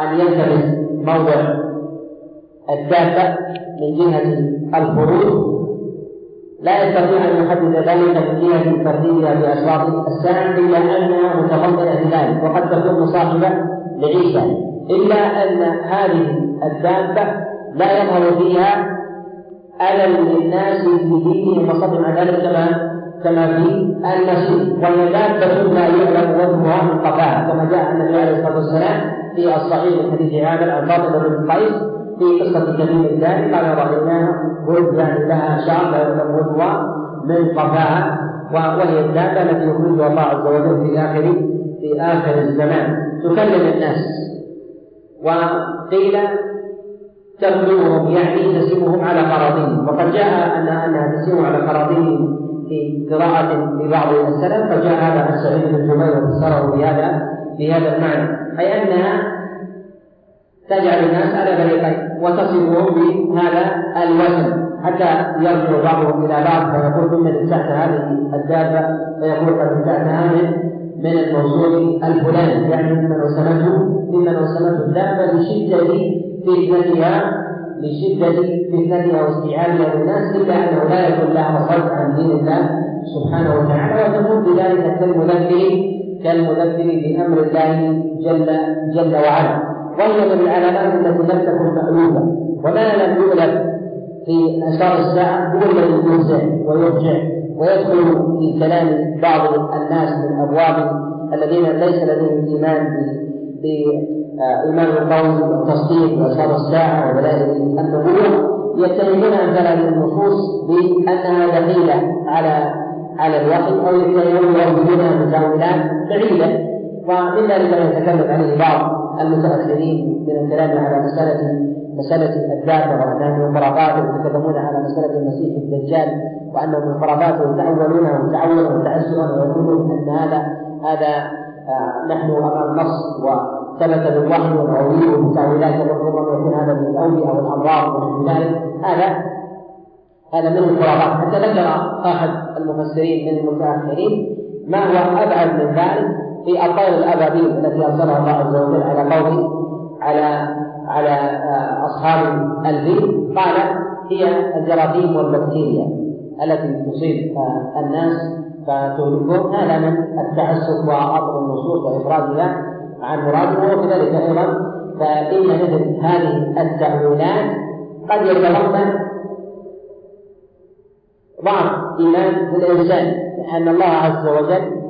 أن يلتمس موضع الدابة من جهة الخروج لا يستطيع أن يحدد ذلك من جهة ترتيبها بأشراط الساعة إلا أنها متضمنة لذلك وقد تكون مصاحبة لعيسى. إلا أن هذه الدابة لا يظهر فيها ألم للناس في دينهم وصدر عن ذلك كما كما في المسيح وهي دابة لا يعلم وجهها من قفاها كما جاء النبي عليه الصلاة والسلام في الصحيح من حديث عامر عن فاطمة بن قيس في قصة كريم الثاني قال رأيناها ولد لها شعر لا يعلم وجهها من قفاها وهي الدابة التي يخرجها الله عز وجل في آخر في آخر الزمان. تكلم الناس. وقيل تبلغهم يعني تسيرهم على قراطين وقد جاء أن أنها تسير على قراطين في قراءة لبعض السلف فجاء هذا عن سعيد بن جبير وفسره بهذا بهذا المعنى. أي أنها تجعل الناس على فريقين وتصفهم بهذا الوزن حتى يرجع بعضهم إلى بعض فيقول ثم ابتعت هذه الدابة فيقول قد ابتعتها من من الموصول الفلاني. يعني ممن وسمته ممن وسمته الدابة لشده فتنتها لشدة فتنتها واستيعابها للناس إلا أنه لا يكون لها صرف عن دين الله سبحانه وتعالى وتكون بذلك كالمذكر كالمذكر بأمر الله جل جل وعلا. وهي من العلامات التي لم تكن مألوفة وما لم يؤلف في أشهر الساعة هو الذي ينزع ويرجع ويدخل في كلام بعض الناس من أبواب الذين ليس لديهم إيمان بإيمان القول والتصديق وأشهر الساعة ودلائل النبوة يتهمون أمثال النصوص بأنها دخيلة على على الوحي أو يتهمون يؤولونها بتأويلات بعيدة. ومن ذلك ما يتكلم عليه بعض المتأخرين من الكلام على مسألة مسألة الدابة وأنها من خرافات ويتكلمون على مسألة المسيح الدجال وأنه من خرافاته يتأولونه وتعولا وتأسرا ويقولون أن هذا هذا آه نحن أمام نص وثبت بالوحي والعويل والتأويلات ربما يكون هذا من الأوبئة أو الأمراض ونحو ذلك. هذا هذا من الخرافات. حتى ذكر أحد المفسرين من المتأخرين ما هو أبعد من ذلك في الطير الأبابيل التي أرسلها الله عز وجل على قوم على على آه، أصحاب الفيل. قال هي الجراثيم والبكتيريا التي تصيب آه، الناس فتهلكهم هذا من التعسف وعطر النصوص وإفرادها. عن مرادها وكذلك أيضا فإن مثل هذه التأويلات قد يتضمن ضعف إيمان الإنسان لأن الله عز وجل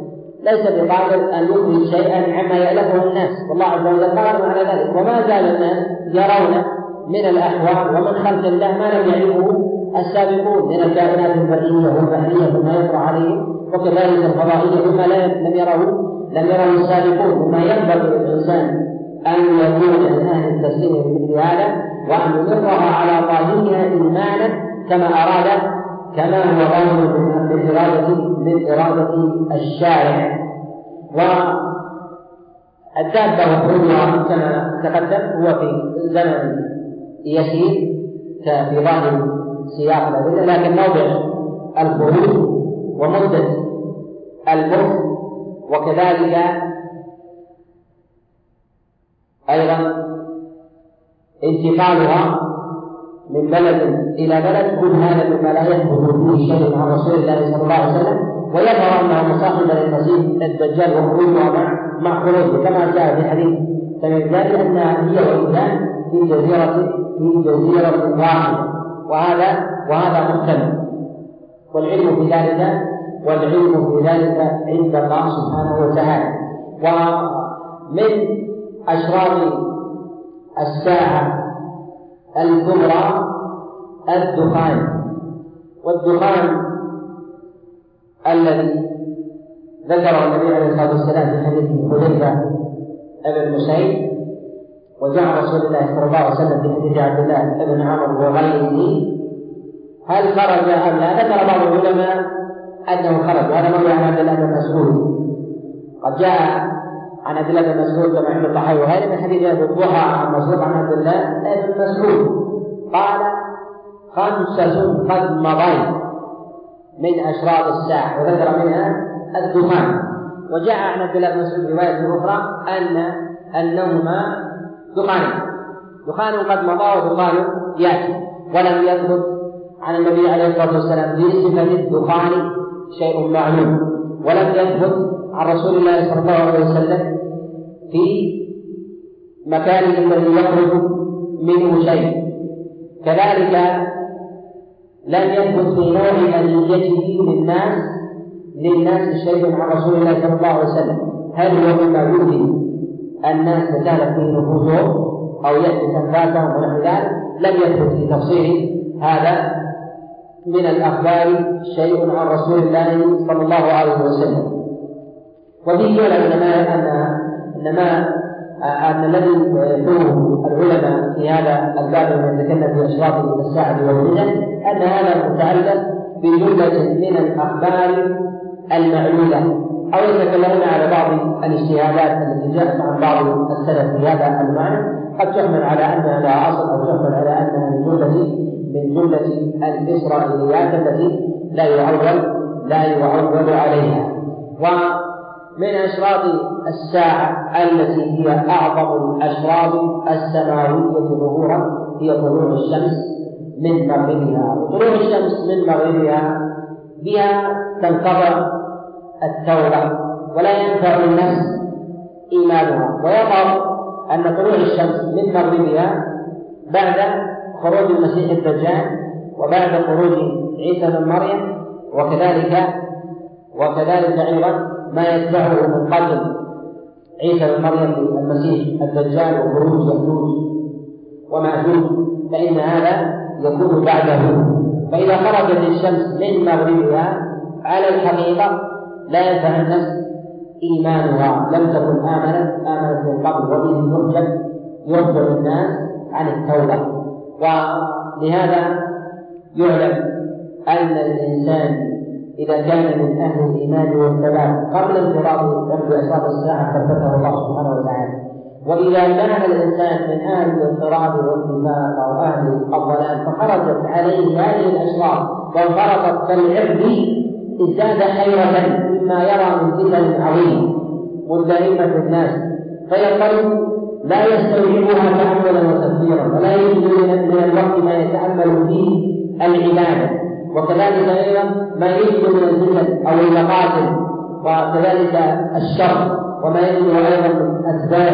ليس بقادر أن يخرج شيئا عما يألفه الناس والله عز وجل قادر على ذلك. وما زال الناس يرون من الأحوال ومن خلق الله ما لم يعرفه السابقون من الكائنات البرية والبحرية مما يطرأ عليهم وكذلك الفضائية مما لم يره لم يره السابقون مما ينبغي للإنسان أن يكون أهل التسليم بمثل هذا وأن يمرها على ظاهرها إيمانا كما أراد كما هو ظاهر من إرادة من إرادة الشارع. والدابة وخروجها كما تقدم هو في زمن يسير في ظاهر سياق الأدلة لكن موضع الخروج ومدة المرض وكذلك أيضا انتقالها من بلد إلى بلد كل هذا مما لا يثبت فيه شيء عن رسول الله صلى الله عليه وسلم. ويظهر أنها مصاحبة للمسيح الدجال وخروجها مع مع خروجه. كما جاء في حديث تميم أنها هي وإنسان في جزيرة في جزيرة واحدة. وهذا وهذا محتمل والعلم في ذلك والعلم في ذلك عند الله سبحانه وتعالى. ومن أشراط الساعة الكبرى الدخان. والدخان الذي ذكره النبي عليه الصلاة والسلام في حديث حذيفة بن مسعود وجاء رسول الله صلى الله عليه وسلم في حديث عبد الله بن عمرو وغيره. هل خرج أم لا؟ ذكر بعض العلماء أنه خرج. وهذا مروي عن عبد الله بن مسعود. قد جاء عن عبد الله بن مسعود كما عند الطحاوي وغيره من حديث ابي الضحى عن مسعود عن عبد الله بن مسعود. قال خمسة قد مضين من أشراط الساعة وذكر منها الدخان. وجاء عن عبد الله بن مسعود رواية أخرى أن أنهما دخان دخان قد مضى ودخان يأتي. ولم يثبت عن النبي عليه الصلاة والسلام في صفة الدخان شيء معلوم ولم يثبت عن رسول الله صلى الله عليه وسلم في مكانه الذي يخرج منه شيء. كذلك لم يثبت في نوع أذيته للناس للناس شيء عن رسول الله صلى الله عليه وسلم. هل هو مما يؤذي الناس وكانت فيه نفوسهم أو يأتي أنفاسهم ونحو ذلك؟ لم يثبت في تفصيل هذا من الأخبار شيء عن رسول الله صلى الله عليه وسلم. وفيه العلماء أن أن ما أن الذي يذكره العلماء في هذا الباب الذي يتكلم في أشراط الساعة والفتن أن هذا متعلق بجملة من الأخبار المعلولة. أو يتكلمون على بعض الاجتهادات التي جاءت عن بعض السلف في هذا المعنى قد تحمل على أنها لها أصل أو تحمل على أنها من جملة من جملة الإسرائيليات التي لا يعول لا يعول عليها. و من أشراط الساعة التي هي أعظم الأشراط السماوية ظهورا هي طلوع الشمس من مغربها. وطلوع الشمس من مغربها بها تنقطع التوبة ولا ينفع النفس إيمانها. ويظهر أن طلوع الشمس من مغربها بعد خروج المسيح الدجال وبعد خروج عيسى بن مريم وكذلك وكذلك أيضا ما يتبعه من قتل عيسى بن مريم المسيح الدجال وخروج يأجوج ومأجوج فإن هذا يكون بعده. فإذا خرجت الشمس من مغربها على الحقيقة لا النفس إيمانها. لم تكن آمنت آمنت من قبل وبه يحجب يحجب الناس عن التوبة. ولهذا يعلم أن الإنسان إذا كان من أهل الإيمان والثبات قبل انقراض قبل أشراط الساعة ثبته الله سبحانه وتعالى. وإذا كان الإنسان من أهل الاضطراب والنفاق أو أهل الضلال فخرجت عليه هذه الأشراط وانفرطت كالعرض إزداد حيرة مما يرى من فتن عظيم. ملتهمة الناس. فيضطرب لا يستوعبها تأملا وتفكيرا ولا يجد من الوقت ما يتأمل فيه العبادة. وكذلك أيضا ما يجد من الفتن أو المقاتل وكذلك الشر وما يجد أيضا من أتباع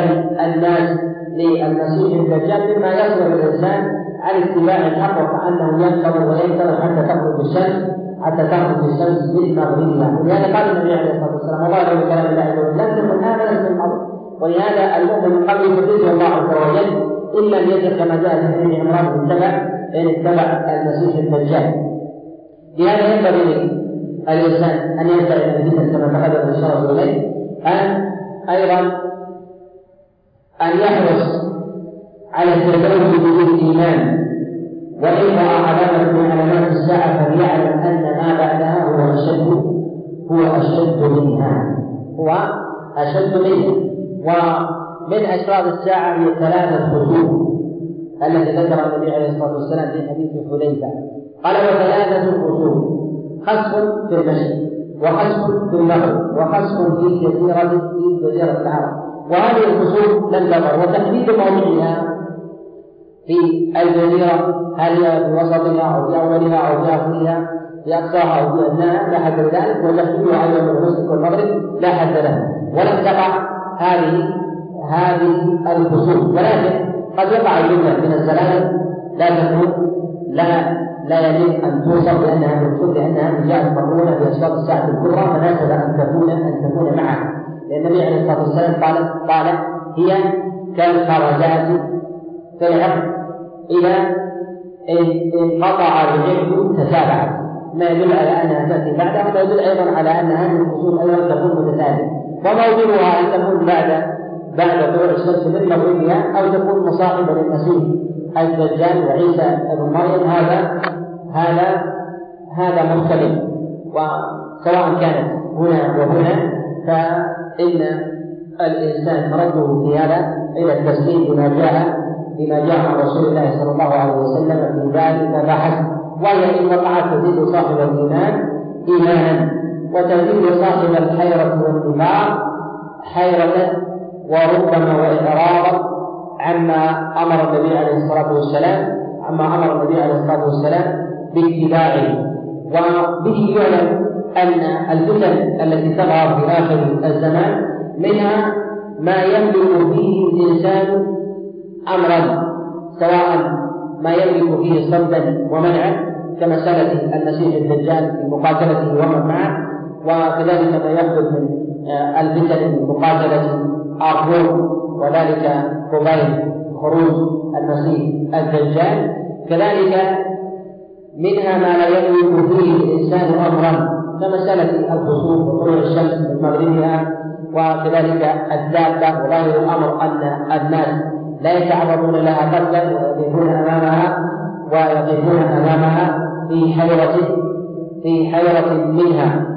الناس للمسيح الدجال مما يصرف الإنسان عن اتباع الحق وكأنه ينتظر وينتظر حتى تخرج الشمس حتى تخرج الشمس من مغربها ولهذا قال النبي عليه الصلاة والسلام وظاهر كلام الله لم تكن آمنت من قبل ولهذا المؤمن من قبل يفرجه الله عز وجل إن لم يجد كما جاء في حديث عمران بن تبع ان اتبع المسيح الدجال. لهذا ينبغي الانسان أن يرجع إلى كما تقدم الاشاره إليه أن أيضا أن يحرص على التزوج بالايمان وإن رأى علامة من علامات الساعة فليعلم أن ما بعدها هو أشد هو أشد منها هو أشد منها ومن أشراط الساعة هي ثلاثة خطوط التي ذكر النبي عليه الصلاة والسلام في حديث حذيفة. قال وثلاثة خطوط خسف في المشي وخسف في المغرب وخسف في جزيرة في جزيرة العرب وهذه الخسوف لم تظهر وتحديد موضعها في الجزيرة هل هي في وسطها أو في أولها أو في آخرها في أقصاها أو في أدناها لا حد لذلك وتحديدها أيضا من المشرق والمغرب لا حد له. ولم تقع هذه هذه الخصوص ولكن قد يقع الجملة من الزلازل لا تكون لا لا يليق أن توصف بانها من الخصوص لانها جاءت مقرونه باشراط الساعة الكبرى فناسب أن تكون أن تكون معها. لأن النبي عليه الصلاة والسلام قال قال هي كالخرزات في العقد إذا انقطع الجهد تتابعت. ما يدل على أنها تأتي بعدها وما يدل أيضا على أن هذه الفصول أيضا تكون متتالية وموضوعها أن تكون بعد بعد طلوع الشمس من مغربها أو تكون مصاحبة للمسيح الدجال وعيسى ابن مريم هذا هذا هذا مختلف. وسواء كانت هنا وهنا فإن الإنسان رده في هذا إلى التسليم بما جاء بما جاء عن رسول الله صلى الله عليه وسلم في ذلك فحسب وهي إن وقعت تزيد صاحب الإيمان إيمانا. وتزيد صاحب الحيرة والنفاق حيرة وربما وإعراضا عما أمر النبي عليه الصلاة والسلام عما أمر النبي عليه الصلاة والسلام باتباعه وبه يعلم أن الفتن التي تظهر في آخر الزمان منها ما يملك فيه الإنسان أمرا سواء ما يملك فيه صدا ومنعا كمسألة المسيح الدجال في مقاتلته ومن معه وكذلك ما يحدث من آه، الفتن في مقاتلة أرجون وذلك قبيل خروج المسيح الدجال. كذلك منها ما لا يملك فيه الإنسان أمرا كمسألة الخسوف وطلوع الشمس من مغربها وكذلك الدابة وظاهر الأمر أن الناس لا يتعرضون لها قتلا ويقفون أمامها ويقفون أمامها في حيرة في حيرة منها.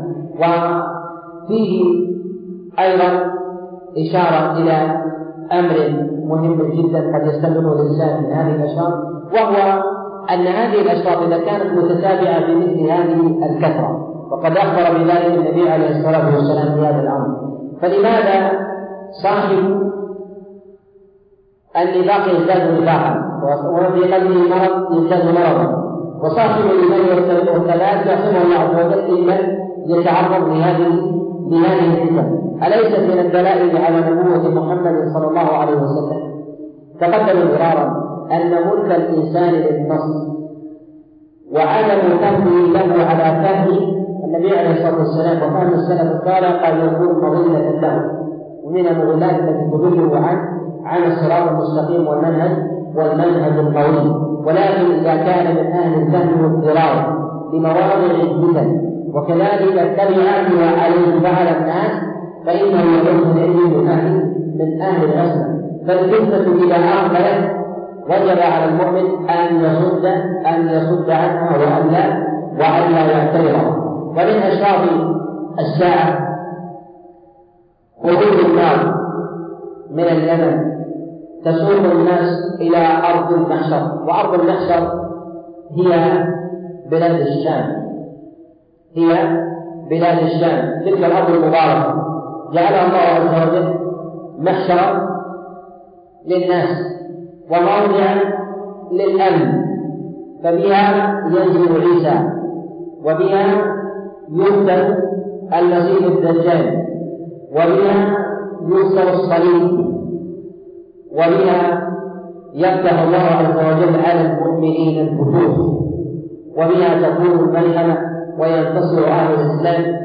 وفيه أيضا إشارة إلى أمر مهم جدا قد يستمر الإنسان من هذه الاشراط وهو أن هذه الاشراط إذا كانت متتابعة بمثل هذه الكثرة وقد أخبر بذلك النبي عليه الصلاة والسلام في هذا الأمر. فلماذا صاحب النفاق يزداد نفاقا؟ وفي قلبه مرض يزداد مرضا. وصاحب الايمان والثبات يعصمه الله عز وجل ايمان يتعرض لهذه لهذه الفتن. أليست من الدلائل على نبوة محمد صلى الله عليه وسلم؟ تقدم مرارا أن ملك الإنسان للنص وعدم فهمه له على فهم النبي عليه الصلاة والسلام. وفهم السلف الصالح قد يكون مضلة له. ومن المضلات التي تضله عنه عن الصراط المستقيم والمنهج والمنهج القوي ولكن إذا كان من أهل الفهم والدراية لمواضع الفتن وكذلك تبعاتها عليه فعل الناس فإنه يكون من أهل من أهل الأسمى فالفتنة إذا أقبلت وجب على المؤمن أن يصد أن يصد عنها وأن لا وأن لا يعترض. ومن أشراط الساعة خروج النار من اليمن. تسوق الناس إلى أرض المحشر. وأرض المحشر هي بلاد الشام. هي بلاد الشام. تلك الأرض المباركة. جعلها الله عز وجل محشرا للناس وموضعا للأمن. فبها ينزل عيسى وبها يقتل المسيح الدجال وبها يكسر الصليب وبها يفتح الله عز وجل على المؤمنين الفتوح وبها تكون الملحمة. وينتصر أهل الإسلام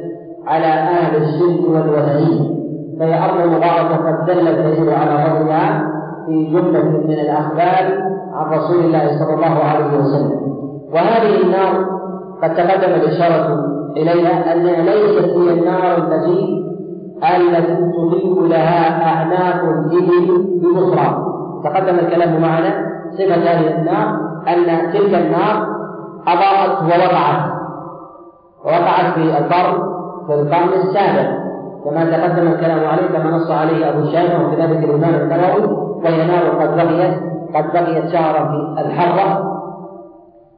على أهل الشرك والوثنية فهي أرض مباركة قد دل الكثير على فضلها في جملة من الأخبار عن رسول الله صلى الله عليه وسلم. وهذه النار قد تقدم الإشارة إليها أنها ليست هي النار التي التي تضيء لها أعناق الإبل بمصرى تقدم الكلام معنا صفة هذه النار أن تلك النار أضاءت ووقعت ووقعت في البر في القرن السابع. كما تقدم الكلام عليه كما نص عليه أبو الشافعي وكذلك الإمام النووي وهي نار قد بقيت قد بقيت شهرا في الحرة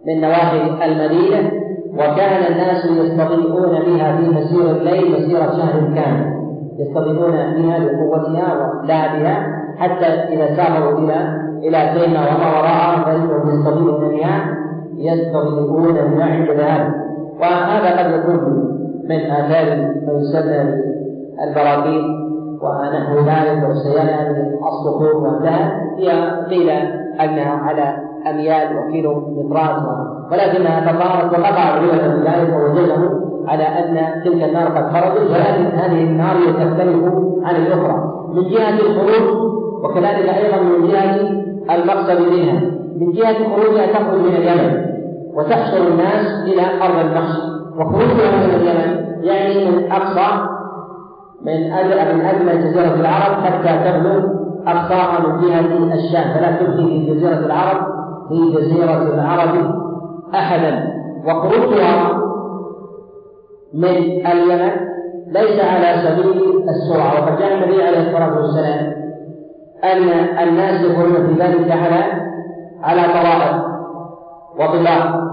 من نواحي المدينة وكان الناس يستضيئون بها في مسير الليل مسيرة شهر كامل يستضيئون بها لقوتها ولعبها حتى إذا سافروا إلى إلى سينا وما وراءها فإنهم يستضيئون بها يستضيئون بها عند ذلك. وهذا قد يكون من آثار ما يسمى البراكين ونحو ذلك والسيالة من الصخور وانتهى هي قيل أنها على أميال وكيلو مترات. ولكنها تظاهرت وقطع العلماء من ذلك ووجدوا على أن تلك النار قد خرجت ولكن هذه النار تختلف عن الأخرى. من جهة الخروج وكذلك أيضا من جهة المقصد منها. من جهة خروجها تخرج من اليمن. وتحشر الناس إلى أرض المحشر وخروجها من اليمن يعني من أقصى من أجل من أجمل جزيرة العرب حتى تبلغ أقصاها من جهة الشام. فلا تبقي في جزيرة العرب في جزيرة العرب أحدا. وخروجها من اليمن ليس على سبيل السرعة. وقد جاء النبي عليه الصلاة والسلام أن الناس يكونون في ذلك على على طوائف وطلاق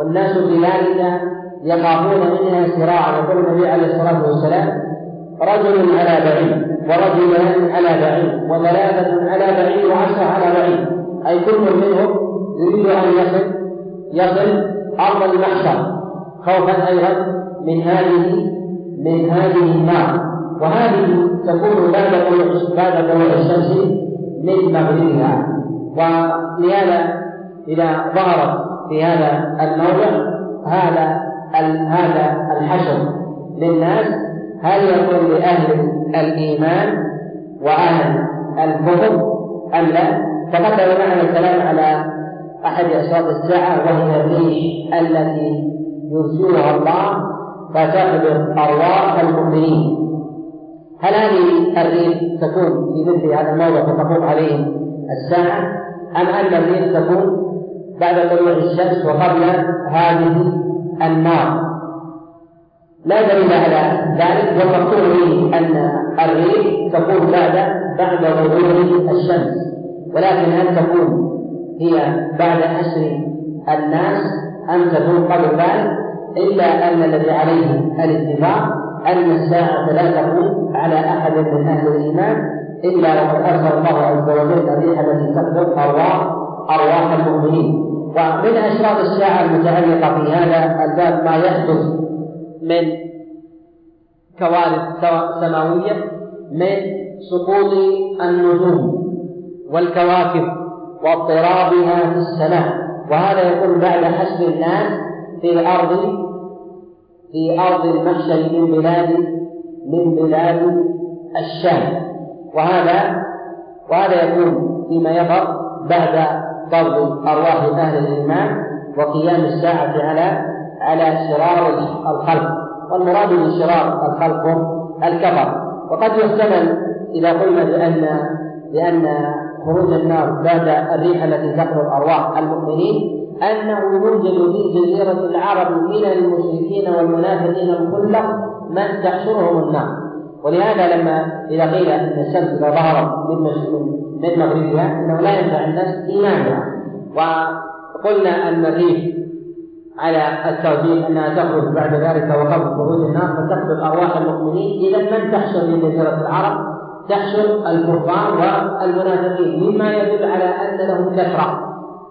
والناس في ذلك يخافون منها سراعا يقول النبي عليه الصلاة والسلام رجل على بعيد ورجلان على بعيد وثلاثة على بعيد وعشرة على بعيد. أي كل منهم يريد أن يصل يصل أرض المحشر. خوفا أيضا من هذه من هذه النار. وهذه تكون بعد طلوع بعد طلوع الشمس من مغربها. ولهذا إذا ظهرت في هذا الموضع هذا هذا الحشر للناس هل يكون لأهل الإيمان وأهل الكفر أم لا؟ تقدم معنا الكلام على أحد أشراط الساعة وهي الريح التي يرسلها الله فتخبر أرواح المؤمنين هل هذه الريح تكون في مثل هذا الموضع فتقوم عليهم الساعة أم أن الريح تكون بعد طلوع الشمس وقبل هذه النار. لا دليل على ذلك به أن الريح تكون بعد بعد ظهور الشمس ولكن هل تكون هي بعد حشر الناس أم تكون قبل ذلك؟ إلا أن الذي عليه الاتفاق أن الساعة لا تكون على أحد من أهل الإيمان إلا وقد أرسل الله عز وجل الريح التي تخلق أرواح أرواح المؤمنين. ومن أشراط الساعة المتعلقة في هذا الباب ما يحدث من كوارث سماوية من سقوط النجوم والكواكب واضطرابها في السماء. وهذا يكون بعد حشر الناس في الأرض في أرض المحشر من بلاد من بلاد الشام. وهذا وهذا يكون فيما يظهر بعد طرد أرواح أهل الإيمان وقيام الساعة على على شرار الخلق. والمراد من شرار الخلق الكفر. وقد يحتمل إذا قلنا بأن بأن خروج النار بعد الريح التي تخرج أرواح المؤمنين أنه يوجد في جزيرة العرب من المشركين والمنافقين الخلة من تحشرهم النار. ولهذا لما إذا قيل أن الشمس إذا ظهرت من من مغربها إنه لا ينفع الناس ايمانها وقلنا الريح على التوجيه أنها تخرج بعد ذلك وقبل خروج النار فتقتل أرواح المؤمنين. إذا من تحشر في جزيرة العرب؟ تحشر الكفار والمنافقين. مما يدل على أن لهم كثرة.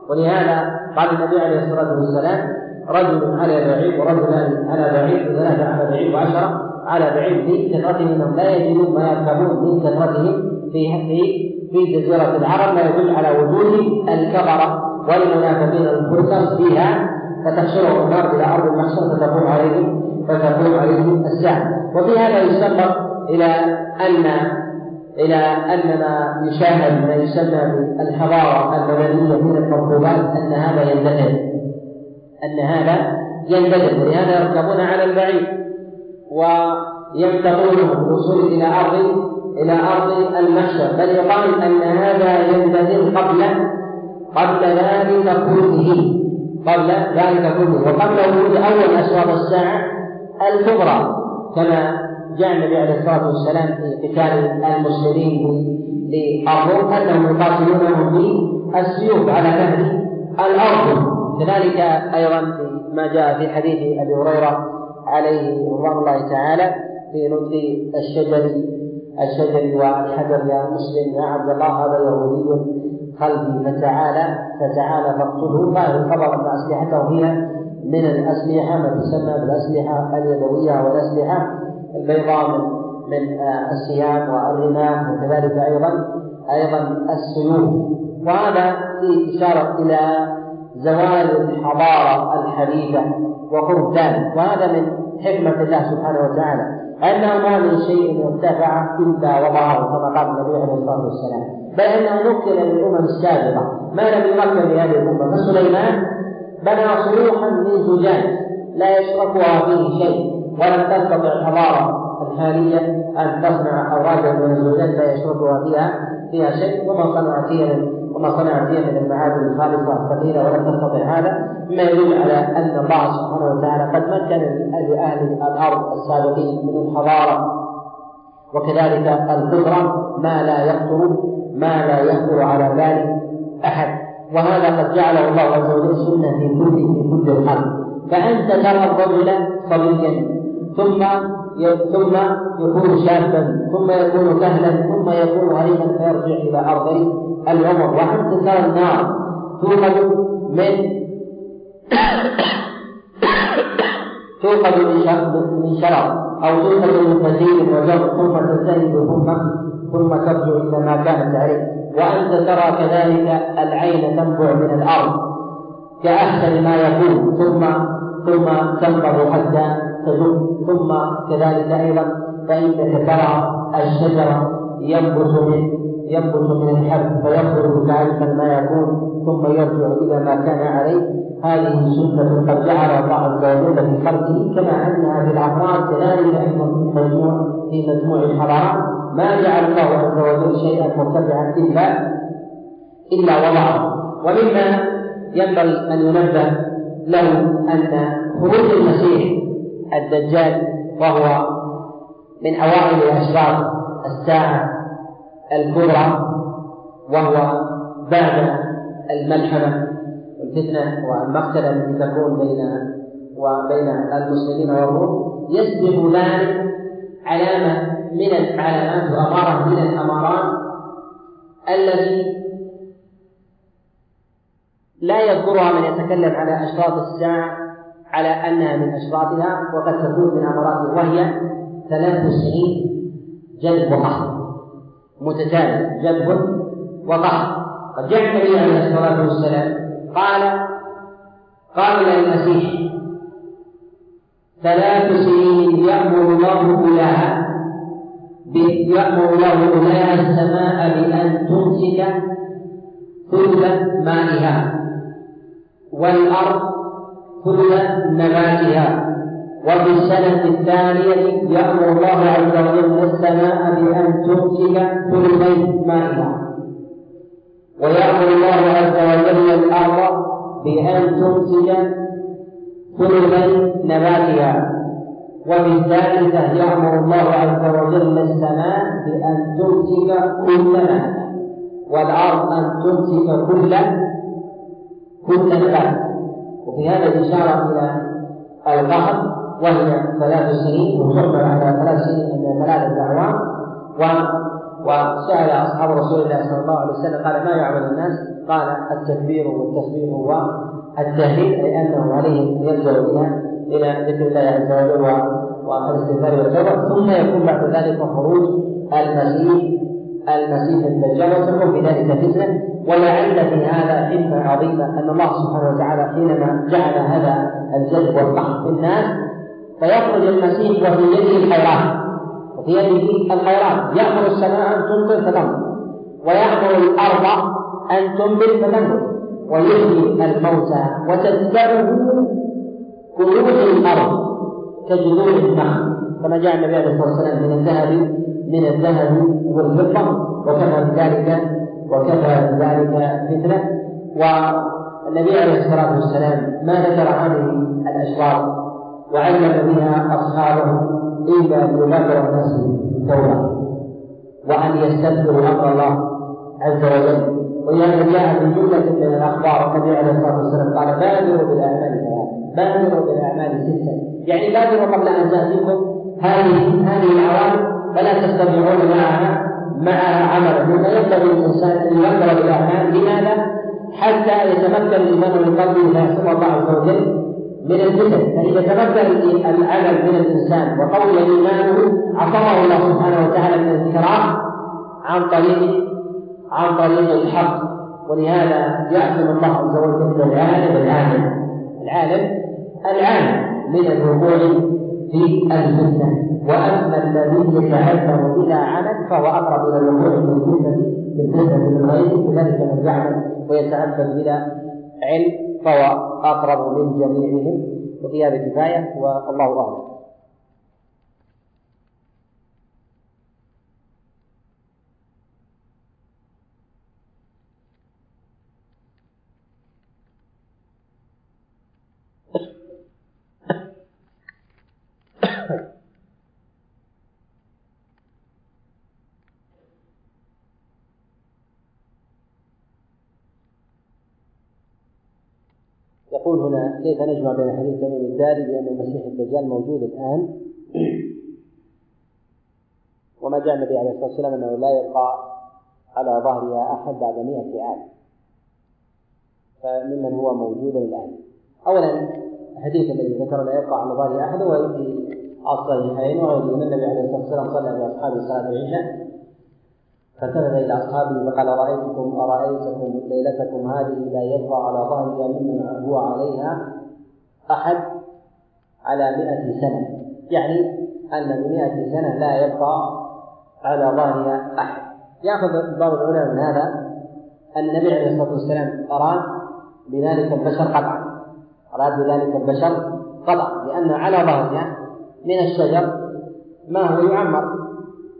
ولهذا قال النبي عليه الصلاة والسلام رجل على بعيد ورجلان على بعيد وثلاثه على بعيد وعشرة على بعيد لكثرتهم انهم لا يجدون ما يركبون من كثرتهم في في في جزيرة العرب ما يدل على وجود الكفرة والمنافقين الفرقة فيها فتحشرهم النار إلى أرض المحشر فتقوم عليهم فتقوم عليهم الساعة. وفي هذا يستنبط إلى ان إلى أن ما يشاهد ما يسمى بالحضارة المدنيه من المركوبات أن هذا يندثر. أن هذا يندثر. ولهذا يركبون على البعيد وينتقلون بالوصول إلى أرض إلى أرض المحشر بل يقال أن هذا يندثر قبل قبل ذلك كله قبل ذلك كله وقبل وجود أول أسباب الساعة الكبرى كما جاء النبي عليه الصلاة والسلام في قتال المسلمين للروم أنهم يقاتلونهم بالسيوف على نهر الأرض. كذلك أيضا في ما جاء في حديث أبي هريرة عليه رضوان الله تعالى في نطق الشجر الشجر والحجر يا مسلم يا عبد الله هذا يهودي خلفي فتعالى فتعالى فاقتله. قال أن أسلحته هي من الأسلحة ما تسمى بالأسلحة اليدوية والاسلحه البيضاء من من السهام والرماح وكذلك أيضا أيضا السيوف. وهذا فيه إشارة إلى زوال الحضارة الحديثة وقرب ذلك وهذا من حكمة الله سبحانه وتعالى. انه ما من شيء ارتفع إلا وضعه كما قال النبي عليه الصلاة والسلام. بل أنه نكل للأمم السابقة. ما لم يمكن لهذه الأمة؟ فسليمان بنى صروحا من زجاج لا يشركها فيه شيء ولم تستطع الحضارة الحالية أن تصنع اورادا من الزجاج لا يشركها فيها فيها شيء وما صنع فيها وما صنع فيها من المعادن الخالصة الثقيلة ولم تستطع هذا مما يدل على أن الله سبحانه وتعالى قد مكن لأهل الأرض السابقين من الحضارة. وكذلك القدرة ما لا يخطر ما لا يخطر على بال أحد. وهذا قد جعله الله عز وجل سنة في كل في كل الخلق فأنت ترى الرجل صبيا ثم ثم يكون شابا ثم يكون كهلا ثم يكون هريما فيرجع إلى أرض العمر. وأنت ترى النار توقد من توقد من شرر أو توقد من تزيد وجر ثم تزدهد ثم ثم ترجع إلى ما كانت عليه وأنت ترى كذلك العين تنبع من الأرض كأحسن ما يكون ثم ثم تنبض حتى تدب ثم كذلك أيضا فانك ترى الشجره ينبت من ينبت من الحب فيخرج كأجمل ما يكون ثم يرجع إلى ما كان عليه. هذه سنة قد جعلها الله عز وجل في خلقه كما أنها في الأفراد كذلك أيضا في مجموع في مجموع الحضارات. ما جعل الله عز وجل شيئا مرتفعا إلا إلا وضعه. ومما ينبغي أن ينبه له أن خروج المسيح الدجال وهو من أوائل أشراط الساعة الكبرى وهو بعد الملحمة والفتنة والمقتلة التي تكون بين وبين المسلمين والروم. يسبق ذلك علامة من العلامات وأمارة من الأمارات التي لا يذكرها من يتكلم على أشراط الساعة على أنها من أشراطها وقد تكون من أماراتها وهي ثلاث سنين جلب وقحط متتالي جذب وقهر. قد جاء النبي عليه الصلاة والسلام قال قال للمسيح ثلاث سنين يأمر الله أولاها يأمر الله أولاها السماء بأن تمسك ثلث مائها والأرض ثلث نباتها وفي السنة الثانية يأمر الله عز وجل السماء بأن تمسك ثلثي مائها. ويأمر الله عز وجل الأرض بأن تمسك ثلثي نباتها. وفي الثالثة يأمر الله عز وجل السماء بأن تمسك كل ماء والأرض أن تمسك كل كل نبات وفي هذا الإشارة إلى القهر وهي ثلاث سنين وتحمل على ثلاث سنين من ثلاثة أعوام. و وسأل أصحاب رسول الله صلى الله عليه وسلم قال ما يعمل الناس؟ قال التكبير والتسبيح والتهليل أي أنه عليهم يلجأ إلى إلى ذكر الله عز وجل والاستغفار والتوبة. ثم يكون بعد ذلك خروج المسيح المسيح الدجال وتكون في ذلك فتنة. ولعل في هذا حكمة عظيمة أن الله سبحانه وتعالى حينما جعل هذا الجذب والقحط في الناس فيخرج المسيح وفي يده الخيرات وفي يده الخيرات يأمر السماء أن تمطر فتمطر ويأمر الأرض أن تنبت فتنبت ويحيي الموتى وتتبعه كنوز الأرض كجذور النخل. كما جاء النبي عليه الصلاة والسلام من الذهب من الذهب والفضة. وكفى بذلك وكفى بذلك فتنة. والنبي عليه الصلاة والسلام ما ذكر هذه الأشراط وعلم بها أصحابه إلا ليبادر الناس بالتوبة وأن يستغفروا أمر الله عز وجل. ولهذا جاء في جملة من الأخبار النبي عليه الصلاة والسلام قال بادروا بالأعمال بادروا بالأعمال ستة. يعني بادروا قبل أن تأتيكم هذه هذه العوامل فلا تستطيعون معها معها عملا مما ينبغي للإنسان أن يبادر بالأعمال لماذا؟ حتى يتمكن الإيمان من قلبه فيحسب الله عز وجل من الفتن. فإذا تمكن العمل من الإنسان. وقوي إيمانه عصمه الله سبحانه وتعالى من الانحراف عن طريق عن طريق الحق. ولهذا يعصم الله عز وجل العالم العالم. العالم العالم من الوقوع. في الفتنة وأما الذي يتعذر بلا عمل فهو أقرب إلى الوقوع في في الفتنة بالغيب كذلك من يعمل ويتعبد بلا علم فهو أقرب من جميعهم. وفي هذا كفاية والله أعلم. يقول هنا كيف نجمع بين حديث تميم الداري بأن المسيح الدجال موجود الآن؟ وما جاء النبي عليه الصلاة والسلام أنه لا يبقى على ظهرها أحد بعد مئة عام. فممن هو موجود الآن؟ أولا الحديث الذي ذكر لا يبقى على ظهرها أحد هو الصحيحين وغيرهما النبي عليه الصلاة والسلام صلى بأصحابه صلاة العشاء فالتفت إلى أصحابه فقال أرأيتكم أرأيتكم ليلتكم هذه لا يبقى على ظهرها ممن هو عليها أحد على مئة سنة. يعني أن بمئة سنة لا يبقى على ظهرها أحد. يأخذ بعض العلماء من هذا أن النبي عليه الصلاة والسلام أراد بذلك البشر قطعا. أراد بذلك البشر قطعا لأن على ظهرها من الشجر ما هو يعمر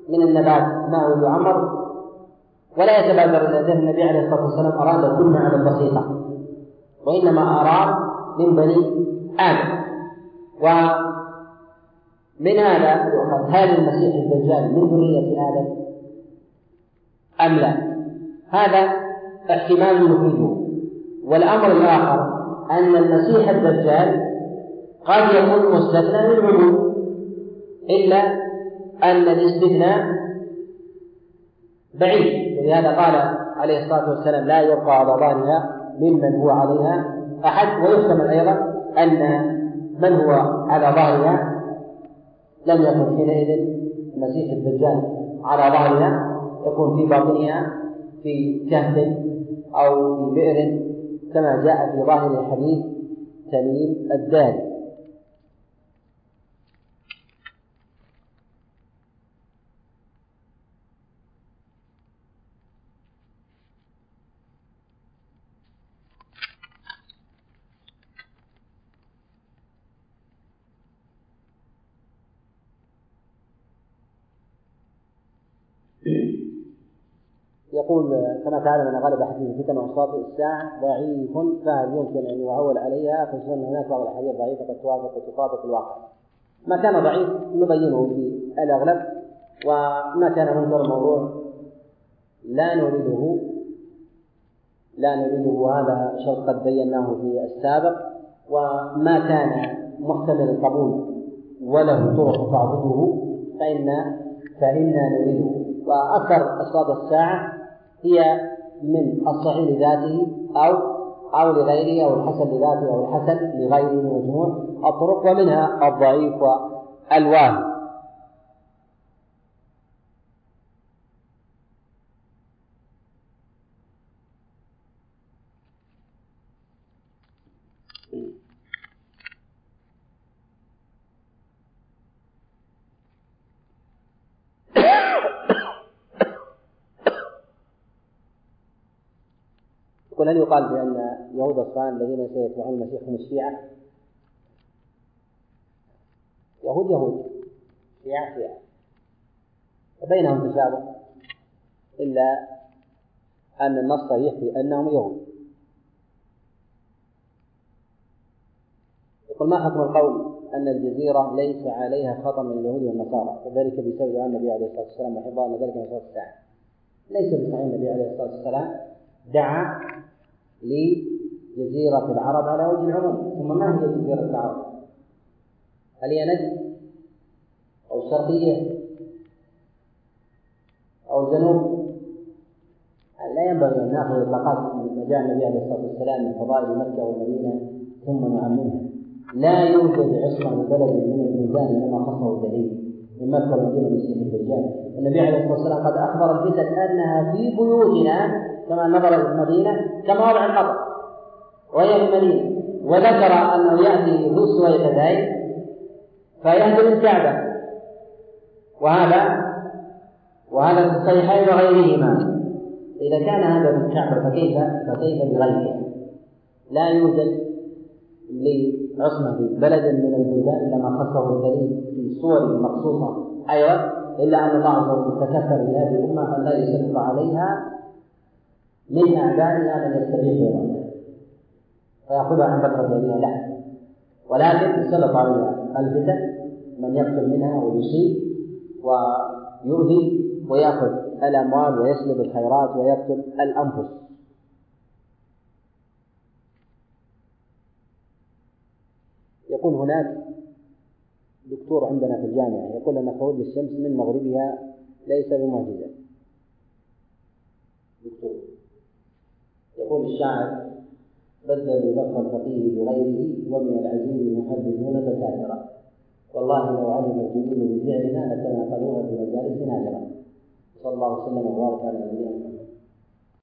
من النبات ما هو يعمر. ولا يتبادر إلى ذهن النبي عليه الصلاة والسلام اراد كل على البسيطه وإنما اراد من بني آدم. ومن هذا يؤخذ هل المسيح الدجال من ذرية آدم أم لا؟ هذا احتمال يفيده. والأمر الآخر أن المسيح الدجال قد يكون مستثنى للعموم. إلا أن الاستثناء بعيد. ولهذا قال عليه الصلاة والسلام لا يبقى على ظهرها ممن هو عليها أحد. ويحتمل أيضا أن من هو على ظهرها لم يكن حينئذ المسيح الدجال على ظهرها يكون في باطنها في كهف أو في بئر كما جاء في ظاهر حديث تميم الداري يقول كما تعلم أن غالب احاديث الفتن واشراط الساعة ضعيف فهل يمكن أن يعول عليها؟ خصوصا ان هناك بعض الأحاديث ضعيفة قد توافق وتطابق الواقع. ما كان ضعيف نبينه في الأغلب وما كان منكر الموضوع لا نريده لا نريده. هذا شرط قد بيناه في السابق وما كان محتمل القبول وله طرق تعبده فإن فإنا نريده. وأكثر أصوات الساعة هي من الصحيح لذاته أو أو لغيره أو الحسن لذاته أو الحسن لغيره مجموع الطرق ومنها الضعيف والواهي يقول هل يقال بأن يهود الصان الذين سيتبعون المسيح هم الشيعة؟ يهود يهود. شيعة شيعة. وبينهم تشابه. إلا أن النص صريح في أنهم يهود. يقول ما حكم القول أن الجزيرة ليس عليها خطر من اليهود والنصارى؟ وذلك بسبب أن النبي عليه الصلاة والسلام وحفظ أن ذلك من الساعة. ليس بصحيح النبي عليه الصلاة والسلام دعا لجزيرة العرب على وجه العموم ثم ما هي جزيرة العرب؟ هل هي نجد أو الشرقية أو الجنوب؟ لا ينبغي أن نأخذ إطلاقات ما جاء النبي عليه الصلاة والسلام من فضائل مكة والمدينة ثم نعممها لا يوجد عصمة لبلد من البلدان كما خصه الدليل من مكة والمدينة سيف الدجال النبي عليه الصلاة والسلام قد أخبر الفتن أنها في بيوتنا كما نظر إلى المدينة كما وضع القبر. وهي في المدينة. وذكر أنه يأتي ذو السويقتين فيهدم الكعبة. وهذا وهذا في الصحيحين وغيرهما. إذا كان هذا في الكعبة فكيف فكيف بغيرها؟ لا يوجد لعصمة بلد من البلدان إلا ما خصه الدليل في صور مخصوصة أيضا إلا أن الله عز وجل تكفل بهذه الأمة أن لا يسلط عليها من أعدائها من يستبيح غيرها فيأخذها عن بكرة يديها لا ولكن يسلط عليها الفتن من يقتل منها ويصيب ويؤذي ويأخذ الأموال ويسلب الخيرات ويقتل الأنفس. يقول هناك دكتور عندنا في الجامعة يقول أن خروج الشمس من مغربها ليس بمعجزة. دكتور. يقول الشاعر بدلوا لفظ الفقيه بغيره ومن العجيب المحدثون دكاترة والله لو علم الجنود بفعلنا لتناقلوها في مجالس نادرة صلى الله وسلم وبارك على نبينا محمد.